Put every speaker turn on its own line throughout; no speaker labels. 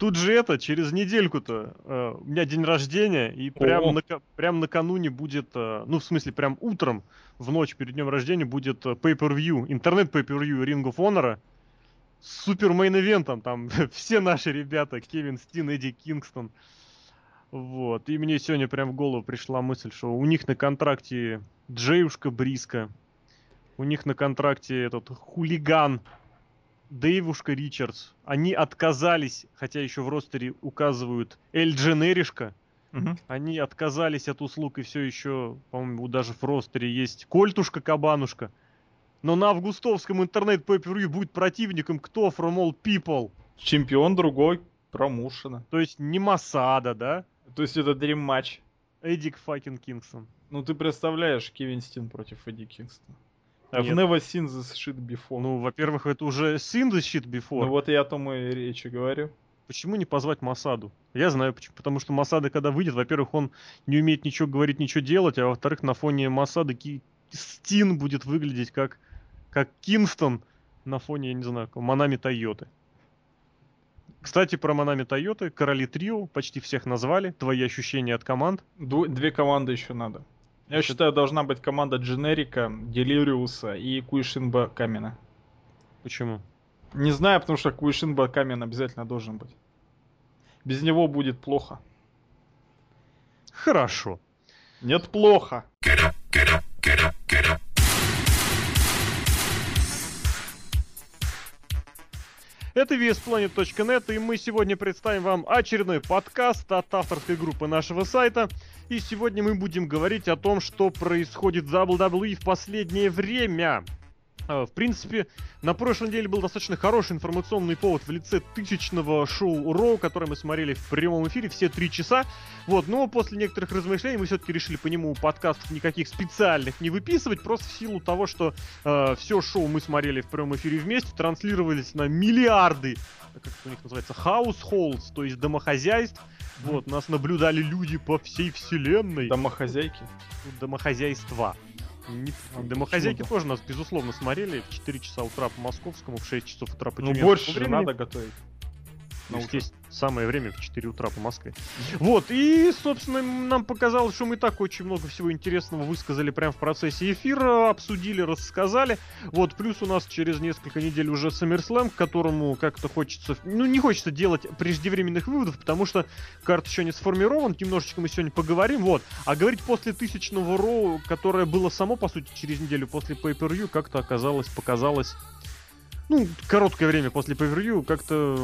Тут же это, через недельку-то э, у меня день рождения, и прям, на, прям накануне будет, э, ну, в смысле, прям утром, в ночь перед днем рождения будет э, pay-per-view, интернет pay-per-view Ring of Honor с супер мейн-ивентом, там все наши ребята, Кевин Стин, Эдди Кингстон. Вот, и мне сегодня прям в голову пришла мысль, что у них на контракте Джеюшка Бриска, у них на контракте этот хулиган Дэйвушка Ричардс, они отказались, хотя еще в ростере указывают Эль Дженеришка, угу. они отказались от услуг и все еще, по-моему, даже в ростере есть Кольтушка Кабанушка. Но на августовском интернет pay будет противником кто from all people?
Чемпион другой промоушена.
То есть не Масада, да?
То есть это дрим матч.
Эдик факин Кингстон.
Ну ты представляешь Кевин Стин против Эдди Кингстона. I've Нет. never seen this shit before.
Ну, во-первых, это уже seen this shit before. Ну
вот я о том и речи говорю.
Почему не позвать Масаду? Я знаю почему. Потому что Масада, когда выйдет, во-первых, он не умеет ничего говорить, ничего делать, а во-вторых, на фоне Масады Ки... Стин будет выглядеть как, как Кинстон на фоне, я не знаю, Манами Тойоты. Кстати, про Манами Тойоты, Короли Трио, почти всех назвали. Твои ощущения от команд?
Две команды еще надо. Я считаю, должна быть команда Дженерика, Делириуса и Куишинба Камена.
Почему?
Не знаю, потому что Куишинба Камен обязательно должен быть. Без него будет плохо.
Хорошо.
Нет, плохо.
Это VSPlanet.net, и мы сегодня представим вам очередной подкаст от авторской группы нашего сайта – и сегодня мы будем говорить о том, что происходит в WWE в последнее время. А, в принципе, на прошлой неделе был достаточно хороший информационный повод в лице тысячного шоу Роу, которое мы смотрели в прямом эфире все три часа. Вот, но после некоторых размышлений мы все-таки решили по нему подкастов никаких специальных не выписывать, просто в силу того, что э, все шоу мы смотрели в прямом эфире вместе, транслировались на миллиарды, как это у них называется, households, то есть домохозяйств. Вот, нас наблюдали люди по всей вселенной.
Домохозяйки?
Домохозяйства. Не... А, Домохозяйки тоже нас, безусловно, смотрели в 4 часа утра по московскому, в 6 часов утра по
Ну, больше же надо готовить.
Ну, есть самое время в 4 утра по Москве. Вот, и, собственно, нам показалось, что мы так очень много всего интересного высказали прямо в процессе эфира, обсудили, рассказали. Вот, плюс у нас через несколько недель уже SummerSlam, к которому как-то хочется, ну, не хочется делать преждевременных выводов, потому что карт еще не сформирован, немножечко мы сегодня поговорим, вот. А говорить после тысячного Роу, которое было само, по сути, через неделю после Pay-Per-View, как-то оказалось, показалось ну, короткое время после пейвервью как-то,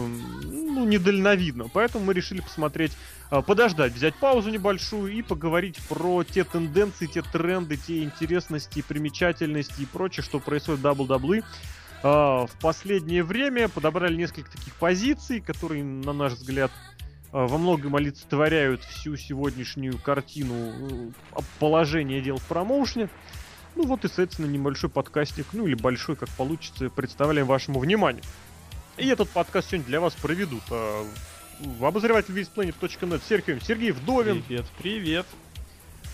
ну, недальновидно. Поэтому мы решили посмотреть, а, подождать, взять паузу небольшую и поговорить про те тенденции, те тренды, те интересности, примечательности и прочее, что происходит в WWE. В последнее время подобрали несколько таких позиций, которые, на наш взгляд, а, во многом олицетворяют всю сегодняшнюю картину э, положения дел в промоушне. Ну вот и, соответственно, небольшой подкастик, ну или большой, как получится, представляем вашему вниманию. И этот подкаст сегодня для вас проведут э, обозреватель VSPlanet.net Сергей, Сергей Вдовин.
Привет, привет.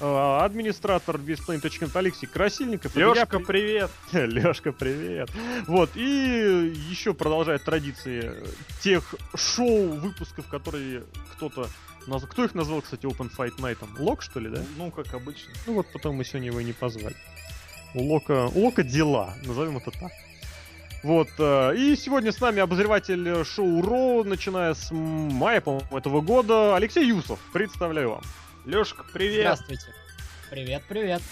Э, администратор VSPlanet.net Алексей Красильников.
Лешка, я... привет.
Лешка, привет. Вот, и еще продолжает традиции тех шоу, выпусков, которые кто-то Наз... Кто их назвал, кстати, Open Fight Night? Лок, что ли, да?
Ну, как обычно.
Ну вот потом мы сегодня его и не позвали. У Лока, у Лока дела, назовем это так. Вот, э, и сегодня с нами обозреватель шоу Ро, начиная с мая, по-моему, этого года, Алексей Юсов. Представляю вам.
Лешка, привет.
Здравствуйте. Привет, привет.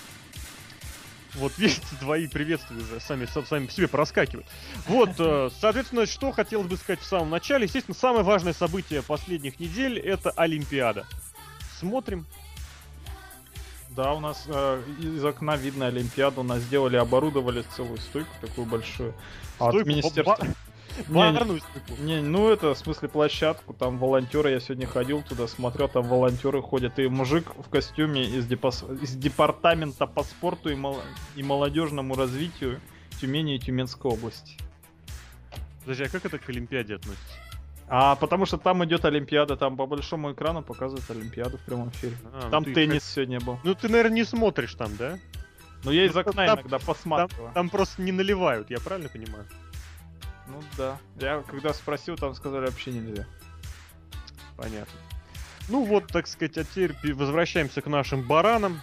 Вот видите, твои приветствия уже сами, сами по себе проскакивают. Вот, э, соответственно, что хотелось бы сказать в самом начале. Естественно, самое важное событие последних недель это Олимпиада. Смотрим,
да, у нас э, из окна видно Олимпиаду. У нас сделали, оборудовали целую стойку такую большую.
Стойку от министерства.
Не, не, ну это, в смысле, площадку, там волонтеры, я сегодня ходил туда, смотрел, там волонтеры ходят, и мужик в костюме из, депос... из департамента по спорту и, мол... и молодежному развитию Тюмени и Тюменской области.
Подожди, а как это к Олимпиаде относится?
А потому что там идет Олимпиада, там по большому экрану показывают Олимпиаду в прямом эфире. А, ну там ну теннис как... сегодня был.
Ну ты, наверное, не смотришь там, да?
Ну я из ну, окна там, иногда посматриваю.
Там, там просто не наливают, я правильно понимаю?
Ну да. Я когда спросил, там сказали вообще нельзя.
Понятно. Ну вот, так сказать, а теперь возвращаемся к нашим баранам.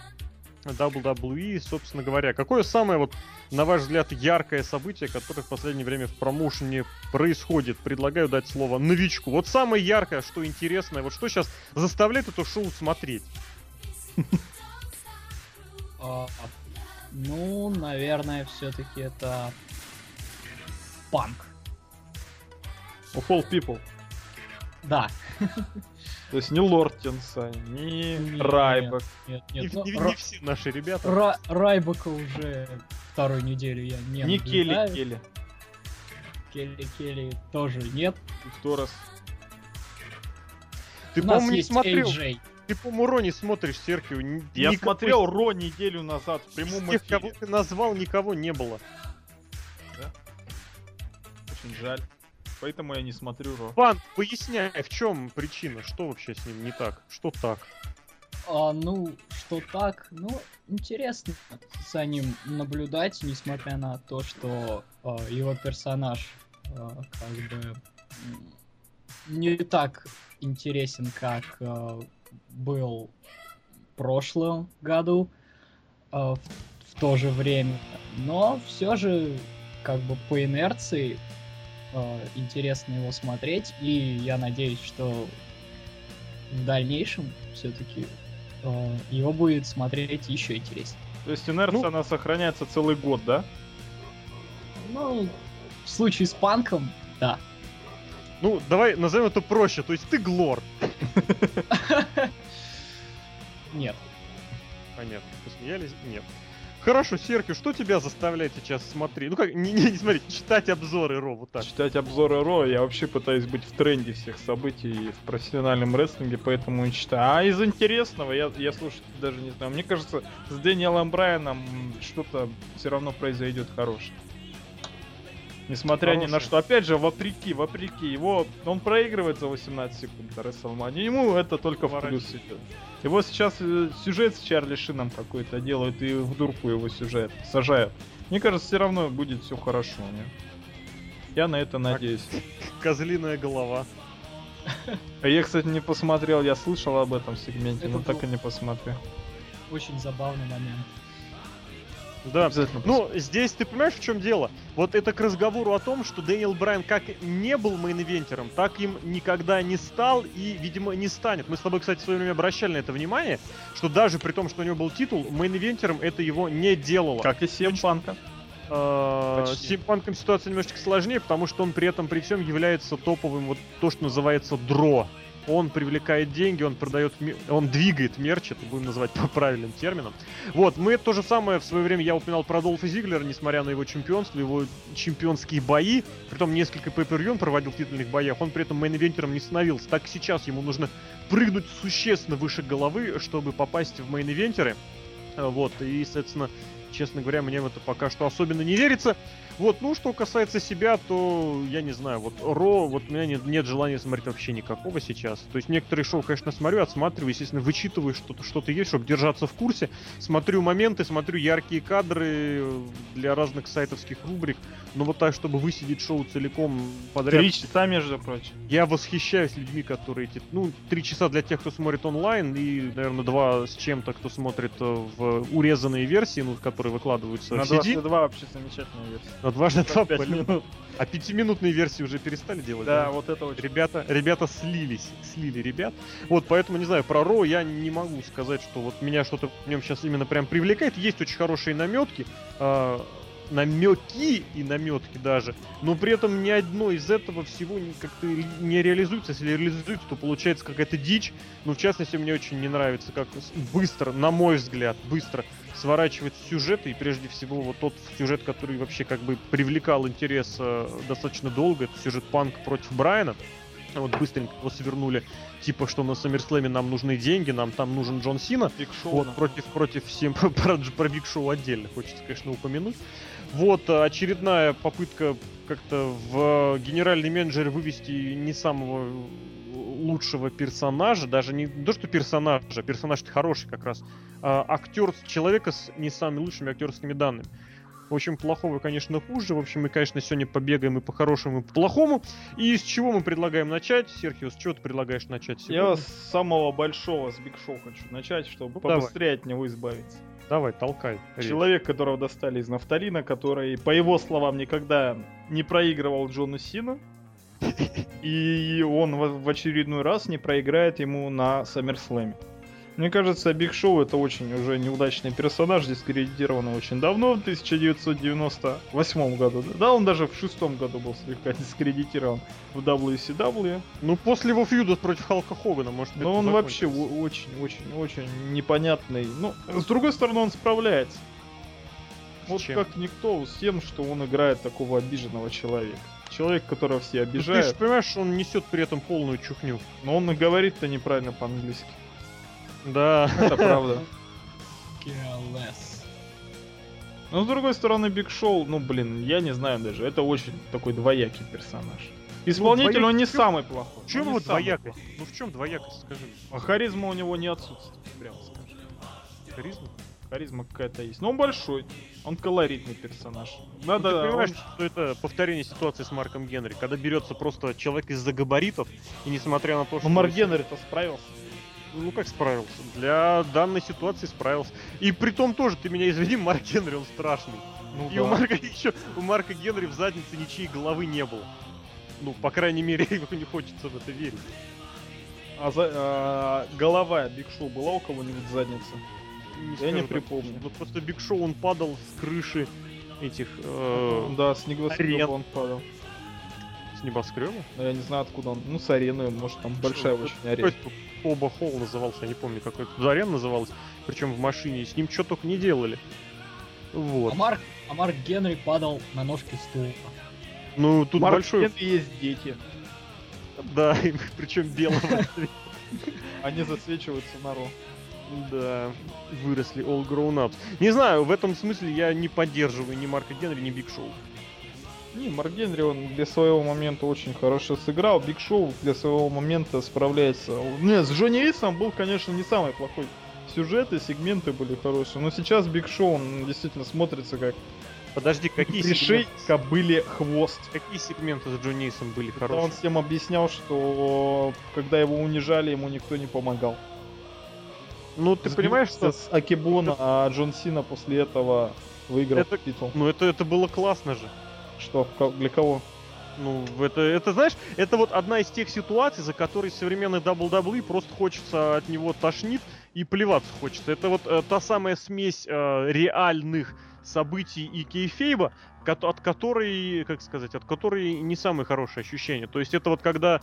WWE, собственно говоря. Какое самое, вот, на ваш взгляд, яркое событие, которое в последнее время в промоушене происходит? Предлагаю дать слово новичку. Вот самое яркое, что интересное, вот что сейчас заставляет это шоу смотреть?
А, ну, наверное, все-таки это панк.
Of all people.
Да.
То есть не Лортенса, не
Нет,
Райбек.
Нет,
Не,
нет. ну,
не- не
Ра-
все наши ребята.
Ра- Райбека уже вторую неделю я не
Не Келли. Келли.
Келли Келли тоже нет.
И в Торос.
Ты, по-моему, не смотрел.
AJ.
Ты, по-моему, Ро не смотришь, Серхио. Ни-
Я
никакой
смотрел Ро неделю назад в
из
прямом
тех, кого
эфире.
ты назвал, никого не было.
Очень жаль. Поэтому я не смотрю Ро.
Пан, поясняй, в чем причина, что вообще с ним не так, что так?
А, ну, что так, ну, интересно за ним наблюдать, несмотря на то, что а, его персонаж а, как бы не так интересен, как а, был в прошлом году а, в, в то же время. Но все же, как бы по инерции, интересно его смотреть, и я надеюсь, что в дальнейшем все-таки его будет смотреть еще интереснее.
То есть инерция,
Ну-
она сохраняется целый год, да?
Ну, в случае с панком, да.
Ну, давай назовем это проще, то есть ты Глор.
Нет.
Понятно, посмеялись? Нет. Хорошо, Серхио, что тебя заставляет сейчас смотреть? Ну как, не, не, не смотреть, читать обзоры Ро, вот так.
Читать обзоры Ро, я вообще пытаюсь быть в тренде всех событий в профессиональном рестлинге, поэтому и читаю. А из интересного, я, я слушать даже не знаю. Мне кажется, с Дэниелом Брайаном что-то все равно произойдет хорошее. Несмотря ни на что. Опять же, вопреки, вопреки. Его, он проигрывает за 18 секунд WrestleMania. Ему это только в плюс идет. Его сейчас э, сюжет с Чарли Шином какой-то делают и в дурку его сюжет сажают. Мне кажется, все равно будет все хорошо. Не? Я на это надеюсь.
Козлиная голова.
А я, кстати, не посмотрел, я слышал об этом сегменте,
Это
но так и не посмотрел.
Очень забавный момент.
Да,
Обязательно
Ну, здесь ты понимаешь, в чем дело? Вот это к разговору о том, что Дэниел Брайан как не был main eventer ом, так им никогда не стал и, видимо, не станет. Мы с тобой, кстати, в свое время обращали на это внимание, что даже при том, что у него был титул, main eventer ом это его не делало.
Как и CM Панка.
Э, с
CM
Панком ситуация немножечко сложнее, потому что он при этом при всем является топовым, вот то, что называется draw. Он привлекает деньги, он продает, он двигает мерч, это будем называть по правильным терминам. Вот, мы то же самое в свое время я упоминал про Долфа Зиглера, несмотря на его чемпионство, его чемпионские бои, притом несколько пay он проводил в титульных боях, он при этом main eventer ом не становился. Так сейчас ему нужно прыгнуть существенно выше головы, чтобы попасть в main eventer ы. Э, Вот, и, соответственно, честно говоря, мне в это пока что особенно не верится. Вот, ну, что касается себя, то я не знаю, вот Raw, вот у меня нет, нет желания смотреть вообще никакого сейчас. То есть некоторые шоу, конечно, смотрю, отсматриваю, естественно, вычитываю что-то, что-то есть, чтобы держаться в курсе. Смотрю моменты, смотрю яркие кадры э, для разных сайтовских рубрик. Но вот так, чтобы высидеть шоу целиком подряд.
Три часа, между прочим.
Я восхищаюсь людьми, которые эти, ну, три часа для тех, кто смотрит онлайн, и, наверное, два с чем-то, кто смотрит э, в урезанные версии, ну, которые выкладываются
На
в CD.
22 вообще замечательная версия.
Два
25
по-любому.
минут.
А пятиминутные версии уже перестали делать?
Да, вот это очень.
Ребята, ребята слились, слили ребят. Вот, поэтому, не знаю, про Ро я не могу сказать, что вот меня что-то в нем сейчас именно прям привлекает. Есть очень хорошие наметки, а, намеки и наметки даже, но при этом ни одно из этого всего как-то не реализуется. Если реализуется, то получается какая-то дичь. Ну, в частности, мне очень не нравится, как быстро, на мой взгляд, быстро сворачивать сюжеты, и прежде всего вот тот сюжет, который вообще как бы привлекал интерес э, достаточно долго, это сюжет Панк против Брайана. Вот быстренько его свернули, типа, что на SummerSlam е нам нужны деньги, нам там нужен Джон Сина.
Биг Шоу,
Вот, против, против всем, про, про, про Биг Шоу отдельно, хочется, конечно, упомянуть. Вот, э, очередная попытка как-то в генеральный менеджер вывести не самого лучшего персонажа, даже не то, что персонажа, персонаж хороший как раз, а актер, человека с не самыми лучшими актерскими данными. очень плохого, конечно, хуже. В общем, мы, конечно, сегодня побегаем и по хорошему, и по плохому. И с чего мы предлагаем начать? Серхиус, с чего ты предлагаешь начать сегодня?
Я с самого большого, с Биг Шоу хочу начать, чтобы
Ну,
побыстрее от него избавиться.
Давай, толкай.
Человек, которого достали из нафталина, который, по его словам, никогда не проигрывал Джону Сину. И он в очередной раз не проиграет ему на Саммерслэме. Мне кажется, Биг Шоу это очень уже неудачный персонаж, дискредитированный очень давно, в 1998 году. Да, он даже в шестом году был слегка дискредитирован в WCW.
Ну, после его фьюда против Халка Хогана, может быть,
Но он вообще очень-очень-очень непонятный. Ну, с другой стороны, он справляется. Вот
чем?
как никто с тем, что он играет такого обиженного человека. Человек, которого все
Ну, Ты же
обижают,
понимаешь, что он несет при этом полную чухню.
но он говорит-то неправильно по-английски.
Да.
Это правда.
Careless.
Но с другой стороны, Биг Шоу, ну блин, я не знаю даже, это очень такой двоякий персонаж. Исполнитель он не самый плохой.
В чем
самый
двоякость?
плохой.
Ну в чем двоякость, скажи?
А харизма у него не отсутствует, прямо скажем.
Харизма?
Харизма какая-то есть. Но он большой, он колоритный персонаж.
Ну,
Надо,
ты понимаешь,
он-
что это повторение ситуации с Марком Генри, когда берется просто человек из-за габаритов, и несмотря на то, что...
Ну, Марк Генри-то справился.
Ну как справился? Для данной ситуации справился. И при том тоже, ты меня извини, Марк Генри, он страшный.
Ну,
И у Марка еще, у Марка Генри в заднице ничьей головы не было. Ну, по крайней мере, его не хочется в это верить.
А, за- а, голова Биг Шоу была у кого-нибудь в заднице? Я не
скажу так
припомню.
точно. Вот просто Биг Шоу, он падал с крыши этих, э,
Да, с небоскреба он падал.
с небоскреба.
Но я не знаю, откуда он. Ну, с арены, может, там большая
Что,
очень арена.
Оба Холл назывался, я не помню, какой то Арена называлась. Причем в машине, с ним что только не делали. Вот.
А Марк, а Марк Генри падал на ножки стула.
Ну, тут
Марк
большой...
Генри есть дети.
Да, причем белого.
Они засвечиваются на Raw.
Да, выросли all grown ups. Не знаю, в этом смысле я не поддерживаю ни Марка Генри, ни Биг Шоу.
Не, Марк Генри, он для своего момента очень хорошо сыграл. Биг Шоу для своего момента справляется. Нет, с Джонни Эйсом был, конечно, не самый плохой. Сюжеты, сегменты были хорошие. Но сейчас Биг Шоу, он действительно смотрится как
Подожди, какие
пришей
сегменты,
кобыле хвост.
какие сегменты с Джонни Эйсом были
Когда он
хорошие?
всем объяснял, что когда его унижали, ему никто не помогал.
Ну, ты понимаешь, что...
с Акибона, а Джон Сина после этого выиграл
Это-
титул.
Ну, это, это было классно же.
Что, для кого?
Ну, это, это, знаешь, это вот одна из тех ситуаций, за которой современный WWE просто хочется от него тошнит и плеваться хочется. Это вот э, та самая смесь э, реальных событий и кейфейба, от которой, как сказать, от которой не самые хорошие ощущения. То есть это вот когда,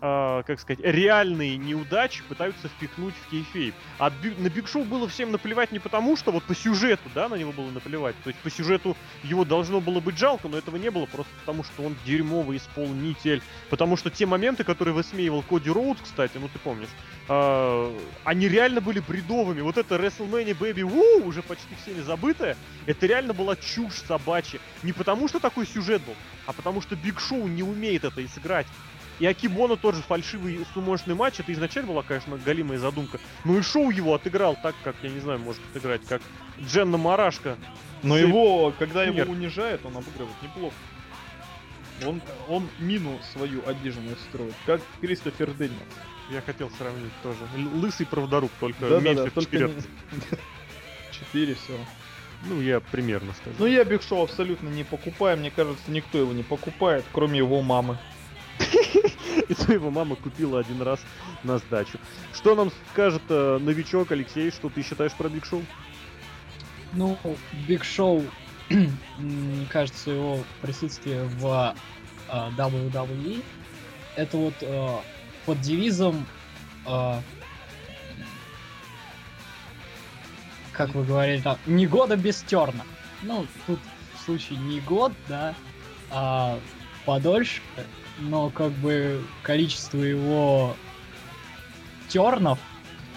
э, как сказать, реальные неудачи пытаются впихнуть в кейфейб. А Би- на Биг Шоу было всем наплевать не потому, что вот по сюжету, да, на него было наплевать. То есть по сюжету его должно было быть жалко, но этого не было просто потому, что он дерьмовый исполнитель. Потому что те моменты, которые высмеивал Коди Роуд, кстати, ну ты помнишь, а, они реально были бредовыми. Вот это WrestleMania Baby Woo, уже почти всеми забытое, это реально была чушь собачья. Не потому, что такой сюжет был, а потому что Биг Шоу не умеет это и сыграть. И Акибона тот же фальшивый сумошный матч, это изначально была, конечно, галимая задумка. Ну и Шоу его отыграл так, как, я не знаю, может отыграть, как Дженна Марашка
Но
Ты-
его, когда его
Нет.
унижают, он обыгрывает неплохо. Он, он мину свою обиженность строит, как Кристофер Дэниелс.
Я хотел сравнить тоже. Лысый правдоруб, только
Да-да-да,
меньше в
только
четыре
не-
раза.
Четыре, все.
Ну, я примерно скажу.
Ну я Биг Шоу абсолютно не покупаю, мне кажется, никто его не покупает, кроме его мамы.
И то его мама купила один раз на сдачу. Что нам скажет э, новичок Алексей, что ты считаешь про Биг Шоу?
Ну, Биг Шоу, кажется, его присутствие в WWE, это вот а, под девизом, как вы говорили там, не года без терна. Ну, тут в случае не год, да, а подольше, но как бы количество его тернов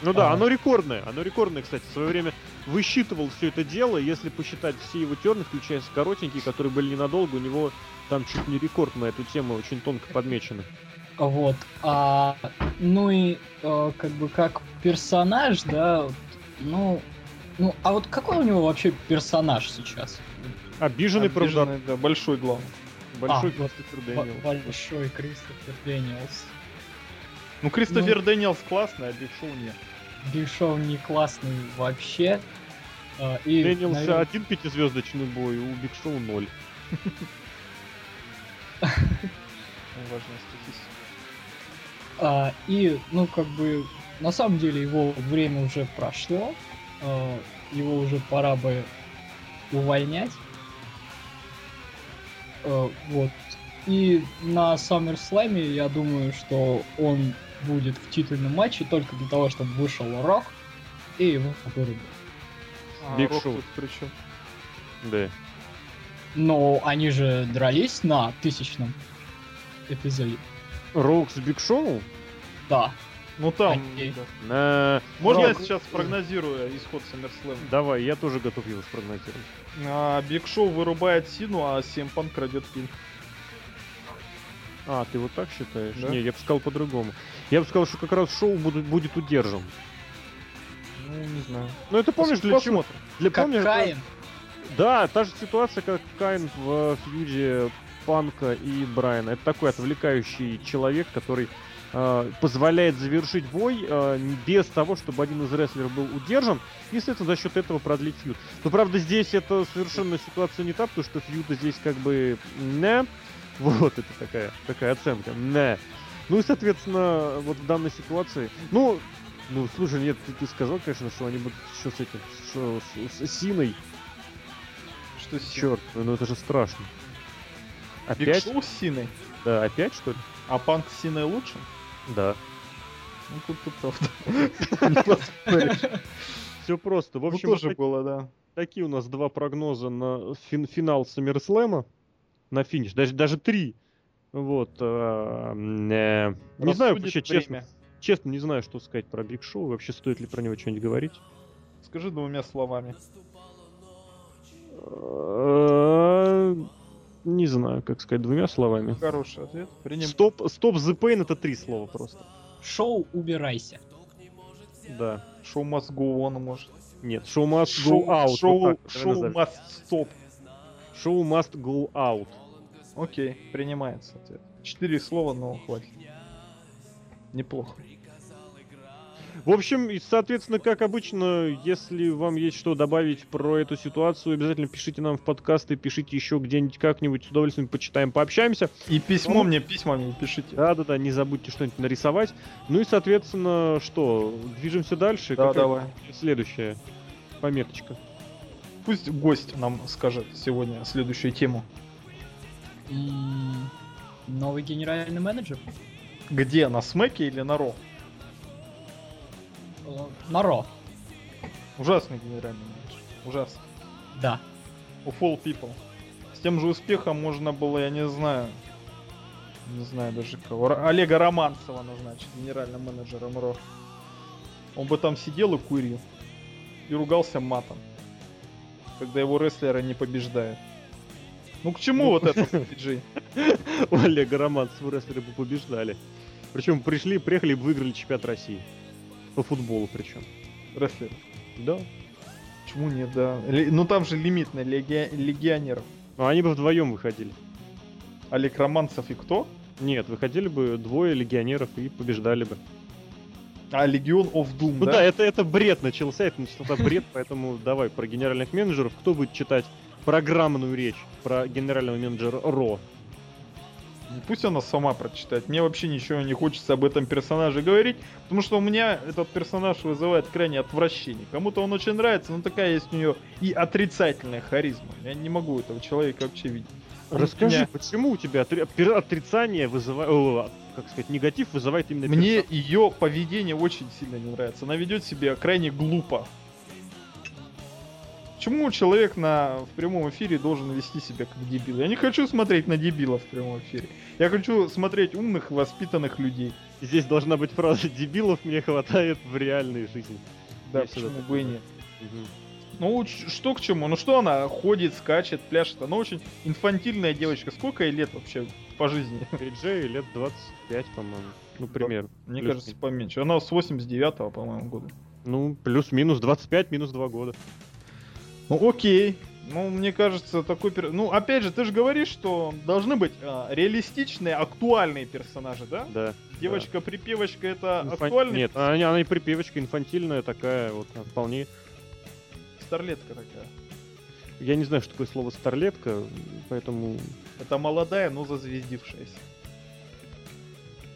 Ну да,
Ага.
оно рекордное. Оно рекордное, кстати. В свое время высчитывал все это дело. Если посчитать все его turn ы, включая коротенькие, которые были ненадолго, у него там чуть не рекорд на эту тему очень тонко подмечено.
Вот. А, ну и э, как бы как персонаж, да, ну, ну, а вот какой у него вообще персонаж сейчас?
Обиженный, правда.
Обиженный, да, большой главный.
Большой
А,
Кристофер Дэниелс.
Большой Кристофер Дэниелс.
Ну, Кристофер Дэниелс классный, а Биг Шоу нет.
Биг Шоу не классный вообще. А, И,
Дэниелса
наверно,
один пятизвездочный бой, у Биг Шоу ноль.
Важная статистика.
а, и, ну, как бы, на самом деле его время уже прошло. а, Его уже пора бы увольнять. А, Вот. И на SummerSlam я думаю, что он будет в титульном матче только для того, чтобы вышел Рок и его вырубил.
А,
Биг
Рок
Шоу.
тут при чём?
Да.
Но они же дрались на тысячном эпизоде.
Рок с Биг Шоу?
Да.
Ну там,
Окей.
да.
На...
Можно я
Рок.
сейчас прогнозирую исход SummerSlam?
Давай, я тоже готов его спрогнозировать.
А, Биг Шоу вырубает Сину, а Семпан крадет пин.
А, ты вот так считаешь?
Да.
Не, я бы сказал по-другому. Я бы сказал, что как раз шоу будет, будет удержан.
Ну, не знаю.
Ну это помнишь для чего? Для
Как
помнишь,
Каин.
Да, та же ситуация, как Кайн в э, фьюде Панка и Брайана. Это такой отвлекающий человек, который э, позволяет завершить бой э, без того, чтобы один из рестлеров был удержан, и, соответственно, за счет этого продлить фьюд. Но, правда, здесь это совершенно ситуация не та, потому что фьюда здесь как бы не. Вот это такая, такая оценка. Не. Ну и, соответственно, вот в данной ситуации... Ну, ну, слушай, нет, ты, ты сказал, конечно, что они будут еще с этим, что с, с Синой.
Что с Синой?
Черт, ну это же страшно.
Биг
Опять?
Шоу с Синой?
Да, опять что ли?
А Панк с Синой лучше?
Да.
Ну, тут ты правда.
Все просто. В
Ну,
общем,
тоже было, да.
такие у нас два прогноза на фин- финал Саммерслэма. На финиш. Даже, даже три. Вот. м, э, не знаю вообще, честно. Честно, не знаю, что сказать про Биг Шоу. Вообще, стоит ли про него что-нибудь говорить.
Скажи двумя словами.
Не знаю, как сказать двумя словами.
Хороший ответ. Приним.
Стоп, стоп, The Pain это три слова просто.
Шоу убирайся.
Да.
Шоу must go on, может.
Нет, show must
Шоу,
go out. вот
шоу,
так
шоу must stop.
Show must go out.
Окей, принимается ответ. Четыре слова, но хватит. Неплохо.
В общем, и, соответственно, как обычно, если вам есть что добавить про эту ситуацию, обязательно пишите нам в подкасты, пишите еще где-нибудь как-нибудь, с удовольствием почитаем, пообщаемся.
И письмо
Ну.
мне, письма мне пишите.
Да-да-да, не забудьте что-нибудь нарисовать. Ну и, соответственно, что, движемся дальше?
Да,
Какая
давай.
Следующая пометочка.
Пусть гость нам скажет сегодня следующую тему.
М, Новый генеральный менеджер?
Где, на Смеке или на Ро?
Э, На Ро.
Ужасный генеральный менеджер. Ужасный.
Да.
Of all people. С тем же успехом можно было, я не знаю, не знаю даже кого, Олега Романцева назначить генеральным менеджером Ро. Он бы там сидел и курил. И ругался матом. Когда его рестлеры не побеждают. Ну к чему вот это, Джей?
У Олега Романцева рестлеры бы побеждали. Причем пришли, приехали и выиграли чемпионат России. По футболу причем.
Рестлеры.
Да.
Почему нет, да? Ну там же лимит на леги- легионеров.
Но они бы вдвоем выходили.
Олег Романцев и кто?
Нет, выходили бы двое легионеров и побеждали бы.
А, Легион of Doom,
Ну да,
да?
это, это бред начался, это начался бред, поэтому давай про генеральных менеджеров. Кто будет читать программную речь про генерального менеджера Ро?
Пусть она сама прочитает. Мне вообще ничего не хочется об этом персонаже говорить, потому что у меня этот персонаж вызывает крайне отвращение. Кому-то он очень нравится, но такая есть у нее и отрицательная харизма. Я не могу этого человека вообще видеть.
Расскажи,
меня-
почему у тебя отрицание вызывает, как сказать, негатив вызывает именно
Мне
персонаж?
ее поведение очень сильно не нравится. Она ведет себя крайне глупо. Почему человек на, в прямом эфире должен вести себя как дебил? Я не хочу смотреть на дебилов в прямом эфире. Я хочу смотреть умных, воспитанных людей.
Здесь должна быть фраза «дебилов мне хватает в реальной жизни».
Да,
Я
почему бы и нет.
Мгм.
Ну, что к чему? Ну, что она ходит, скачет, пляшет? Она очень инфантильная девочка. Сколько ей лет вообще по жизни?
Джей лет 25, по-моему. Ну, примерно.
Мне
Плюс
кажется, поменьше. Она с 89-го, по-моему, года.
Ну, плюс-минус 25, минус 2 года.
Ну, окей. Ну, мне кажется, такой... Пер... Ну, опять же, ты же говоришь, что должны быть а, реалистичные, актуальные персонажи, да?
Да.
Девочка-припевочка это Инфан... актуальный?
Нет, она, она и припевочка инфантильная такая, вот вполне...
Старлетка такая.
Я не знаю, что такое слово старлетка, поэтому...
Это молодая, но зазвездившаяся.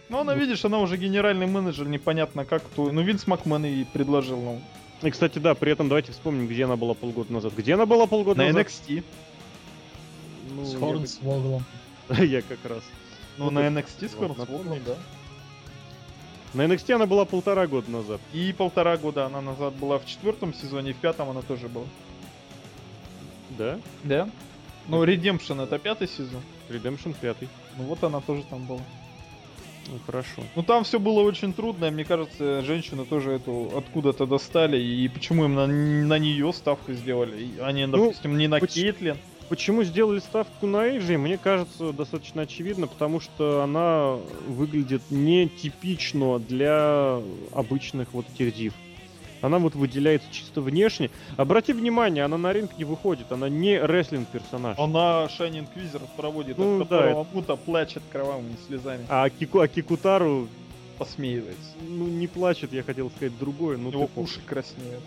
Ну, она, видишь, она уже генеральный менеджер, непонятно как, кто... Ну, Винс Макмен и предложил, ну...
И, кстати, да, при этом давайте вспомним, где она была полгода назад. Где она была полгода
на
назад?
NXT.
Ну, с Хорнсвоглом.
Я как раз.
Ну, на NXT с Хорнсвоглом, да.
На NXT она была полтора года назад.
И полтора года она назад была в четвертом сезоне, в пятом она тоже была.
Да?
Да. Ну, Redemption это пятый сезон.
Redemption пятый.
Ну вот она тоже там была.
Ну хорошо.
Ну там все было очень трудно, мне кажется, женщины тоже эту откуда-то достали, и почему им на, на нее ставку сделали, а не, ну, допустим, ну, не на почему, Кейтлин.
Почему сделали ставку на Эйджи, мне кажется, достаточно очевидно, потому что она выглядит нетипично для обычных вот этих див. Она вот выделяется чисто внешне. Обрати внимание, она на ринг не выходит, она не рестлинг персонаж.
Она Шайни Инквизер проводит, ну, от которого да, Мута плачет кровавыми слезами.
А, Кику, а Кикутару
посмеивается.
Ну, не плачет, я хотел сказать другое. Ну,
Его уши краснеют.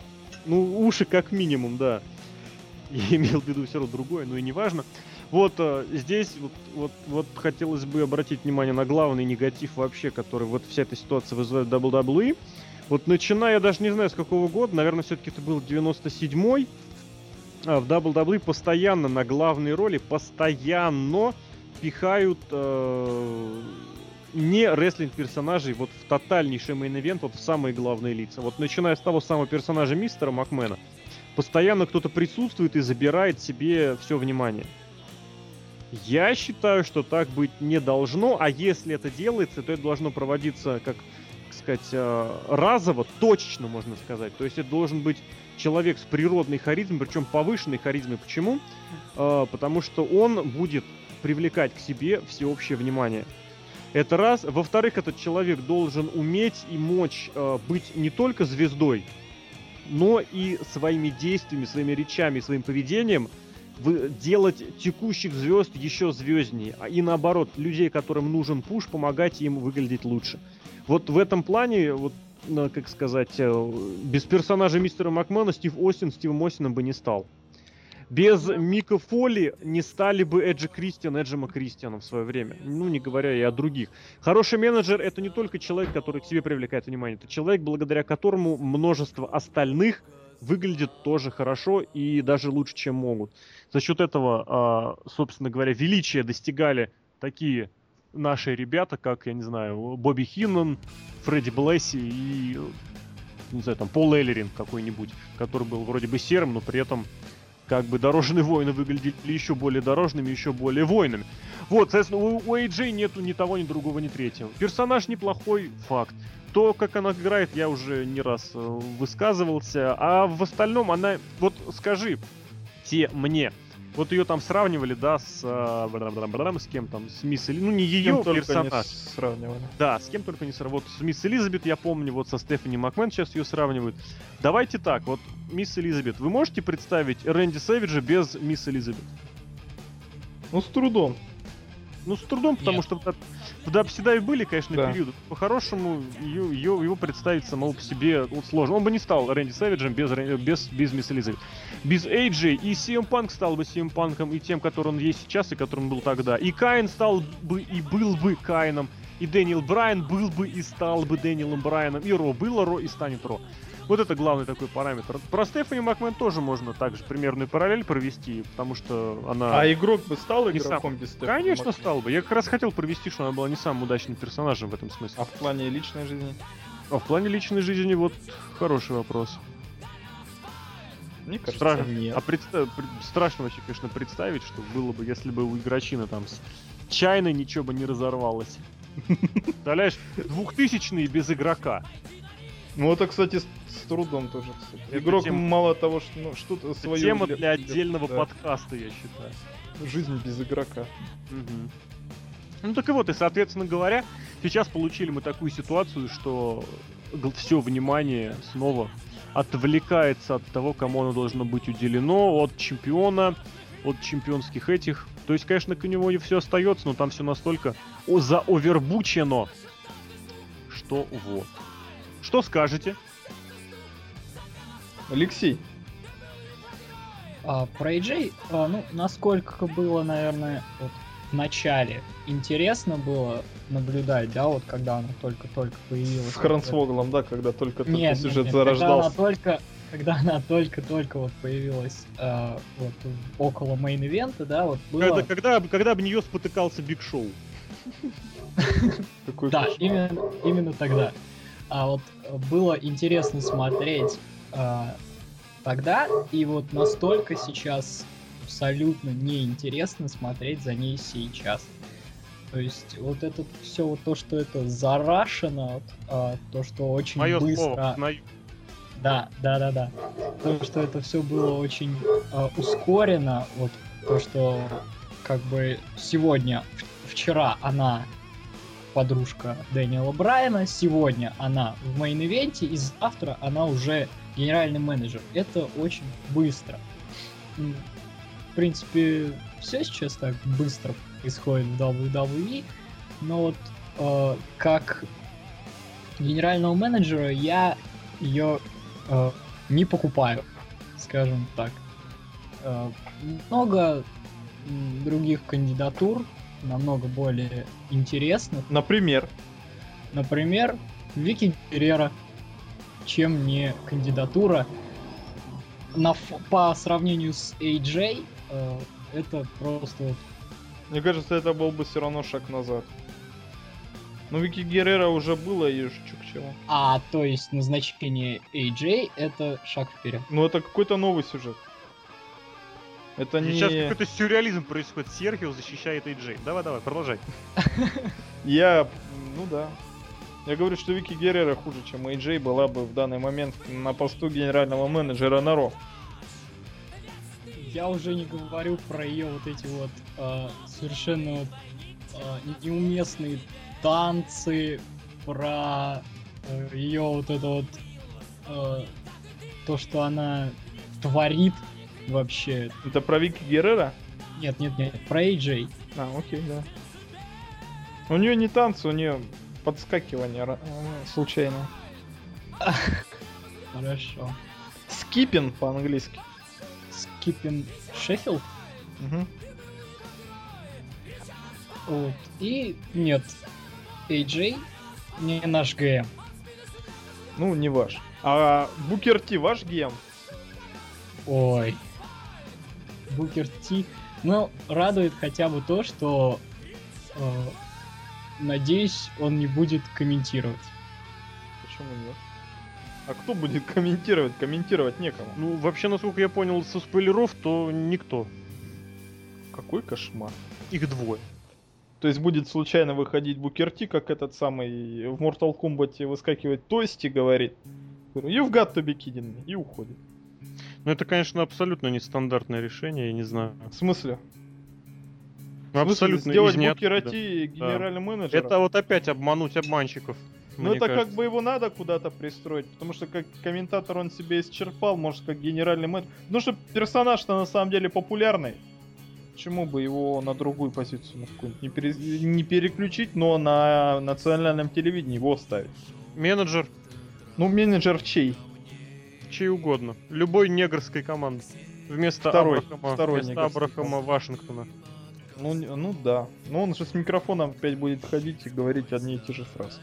Ну, уши как минимум, да. Я имел в виду все равно другое, но и не важно. Вот э, здесь вот, вот, вот хотелось бы обратить внимание на главный негатив вообще, который вот вся эта ситуация вызывает WWE. Вот начиная, я даже не знаю с какого года, наверное, все-таки это был 97-й, а, в WWE постоянно на главные роли, постоянно пихают э, не рестлинг персонажей вот в тотальнейший main event, вот в самые главные лица. Вот начиная с того самого персонажа мистера Макмена, постоянно кто-то присутствует и забирает себе все внимание. Я считаю, что так быть не должно, а если это делается, то это должно проводиться как сказать, э, разово, точечно, можно сказать. То есть это должен быть человек с природной харизмой, причем повышенной харизмой. Почему? Э, потому что он будет привлекать к себе всеобщее внимание. Это раз. Во-вторых, этот человек должен уметь и мочь э, быть не только звездой, но и своими действиями, своими речами, своим поведением делать текущих звезд еще звезднее. А и наоборот, людей, которым нужен пуш, помогать им выглядеть лучше. Вот в этом плане, вот, как сказать, э, без персонажа мистера Макмена Стив Остин Стивом Остином бы не стал. Без Мика Фоли не стали бы Эджи Кристиан Эджима Кристианом в свое время. Ну, не говоря и о других. Хороший менеджер это не только человек, который к себе привлекает внимание. Это человек, благодаря которому множество остальных выглядит тоже хорошо и даже лучше, чем могут. За счет этого, а, собственно говоря, величия достигали такие наши ребята, как, я не знаю, Бобби Хиннан, Фредди Блесси и, не знаю, там, Пол Эллерин какой-нибудь, который был вроде бы серым, но при этом как бы дорожные воины выглядели еще более дорожными, еще более воинами. Вот, соответственно, у, у AJ нету ни того, ни другого, ни третьего. Персонаж неплохой, факт. То, как она играет, я уже не раз э, высказывался. А в остальном она... Вот скажи те мне, вот ее там сравнивали, да, с, э, с кем там, с мисс Элизабет, ну не ее персонаж.
Не сравнивали.
Да, с кем только не сравнивали. Вот с мисс Элизабет, я помню, вот со Стефани Макмен сейчас ее сравнивают. Давайте так, вот мисс Элизабет, вы можете представить Рэнди Сэвиджа без мисс Элизабет?
Ну, с трудом.
Ну, с трудом, потому Нет. что в всегда и были, конечно, да. периоды. По-хорошему, ее, ее, его представить самого по себе вот, сложно. Он бы не стал Рэнди Сэвиджем без, без, без Мисс Элизабет. Без AJ и CM Punk стал бы CM Панком и тем, который он есть сейчас и которым был тогда. И Каин стал бы и был бы Каином. И Дэниел Брайан был бы и стал бы Дэниелом Брайаном. И Ро было Ро и станет Ро. Вот это главный такой параметр. Про Стефани Макмен тоже можно также примерную параллель провести, потому что она...
А игрок бы стал игроком сам... без
Стефани Конечно, Макмен. стал бы. Я как раз хотел провести, что она была не самым удачным персонажем в этом смысле.
А в плане личной жизни?
А в плане личной жизни вот хороший вопрос.
Мне кажется, Страх...
нет. А представ... страшно вообще, конечно, представить, что было бы, если бы у игрочина там с чайной ничего бы не разорвалось. Представляешь, двухтысячные без игрока.
Ну это, кстати, с трудом тоже, кстати. Это Игрок тема... мало того, что ну, что-то свое...
Тема для отдельного да. подкаста, я считаю.
Жизнь без игрока.
Угу. Ну так и вот, и соответственно говоря, сейчас получили мы такую ситуацию, что все внимание снова отвлекается от того, кому оно должно быть уделено, от чемпиона, от чемпионских этих. То есть, конечно, к нему не все остается, но там все настолько заовербучено, что вот. Что скажете?
Алексей.
А, про AJ, а, ну, насколько было, наверное, вот в начале интересно было наблюдать, да, вот когда она только-только появилась.
С Хорнсвоглом, да, когда только-только
нет,
сюжет
нет,
зарождался.
Когда она только, когда она только-только вот появилась э, вот около main event а, да, вот было...
Когда, когда, когда об нее спотыкался Биг Шоу.
Да, именно, именно тогда. А вот было интересно смотреть э, тогда, и вот настолько сейчас абсолютно неинтересно смотреть за ней сейчас. То есть вот это все вот то, что это зарашено, а, то, что очень
Моё
быстро.
Слово, на...
Да, да, да, да. То, что это все было очень а, ускорено, вот то, что как бы сегодня, вчера она подружка Дэниела Брайана, сегодня она в main event е, и завтра она уже генеральный менеджер. Это очень быстро. В принципе, все сейчас так быстро происходит в WWE, но вот э, как генерального менеджера я ее э, не покупаю, скажем так. Э, много других кандидатур, намного более интересных.
Например?
Например, Вики Геррера, чем не кандидатура. На, по сравнению с AJ, э, это просто
мне кажется, это был бы все равно шаг назад. Ну, Вики Геррера уже было, и что к чему.
А, то есть назначение AJ это шаг вперед.
Ну, это какой-то новый сюжет. Это не...
Сейчас какой-то сюрреализм происходит. Серхио защищает AJ. Давай-давай, продолжай.
Я... Ну да. Я говорю, что Вики Геррера хуже, чем AJ была бы в данный момент на посту генерального менеджера на Ро.
Я уже не говорю про ее вот эти вот э, совершенно вот, э, неуместные танцы, про э, ее вот это вот э, то, что она творит вообще.
Это про Вики Герреро?
Нет, нет, нет, про AJ.
А, окей, да. У нее не танцы, у нее подскакивание случайно.
Хорошо.
Skipping по-английски.
Skip Sheffield.
Угу.
Вот. И нет, AJ не наш ГМ.
Ну, не ваш. А Букер Ти ваш ГМ?
Ой. Букер Ти. Ну, радует хотя бы то, что э, надеюсь, он не будет комментировать.
Почему нет? А кто будет комментировать? Комментировать некому.
Ну, вообще, насколько я понял, со спойлеров, то никто.
Какой кошмар.
Их двое.
То есть будет случайно выходить Букерти, как этот самый в Mortal Kombat выскакивает Тости, говорит You've got to be kidding me, и уходит.
Ну это, конечно, абсолютно нестандартное решение, я не знаю.
В смысле?
Ну, абсолютно
сделать Букерати генеральным да. менеджером.
Это вот опять обмануть обманщиков.
Ну это кажется. как бы его надо куда-то пристроить, потому что как комментатор он себе исчерпал, может как генеральный менеджер. Ну что персонаж-то на самом деле популярный. Почему бы его на другую позицию на какую-нибудь не, пере... не переключить, но на национальном телевидении его ставить?
Менеджер.
Ну менеджер чей?
Чей угодно. Любой негрской команды. Вместо
второй,
Абрахама,
второй
вместо Абрахама Вашингтона.
Ну, ну да. Но он же с микрофоном опять будет ходить и говорить одни и те же фразы.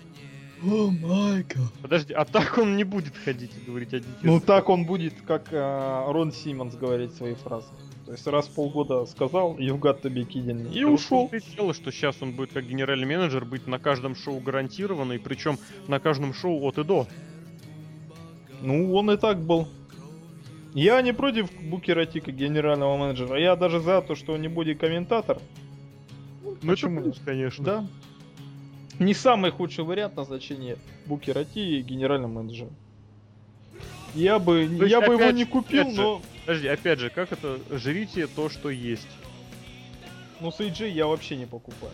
О май
Подожди, а так он не будет ходить и говорить одни и те
Ну так он будет, как э, Рон Симмонс говорить свои фразы. То есть раз в полгода сказал You've got to be kidding me, и
да
ушел.
Дело, что сейчас он будет как генеральный менеджер быть на каждом шоу гарантированный, причем на каждом шоу от и до.
Ну, он и так был. Я не против Букера Тика, генерального менеджера. Я даже за то, что он не будет комментатор.
Ну, Почему нет, конечно.
Да. Не самый худший вариант назначения Букера Ти генеральным менеджером. Я бы, есть, я бы его не купил, но...
Же, подожди, опять же, как это? Жрите то, что есть.
Ну, с AJ я вообще не покупаю.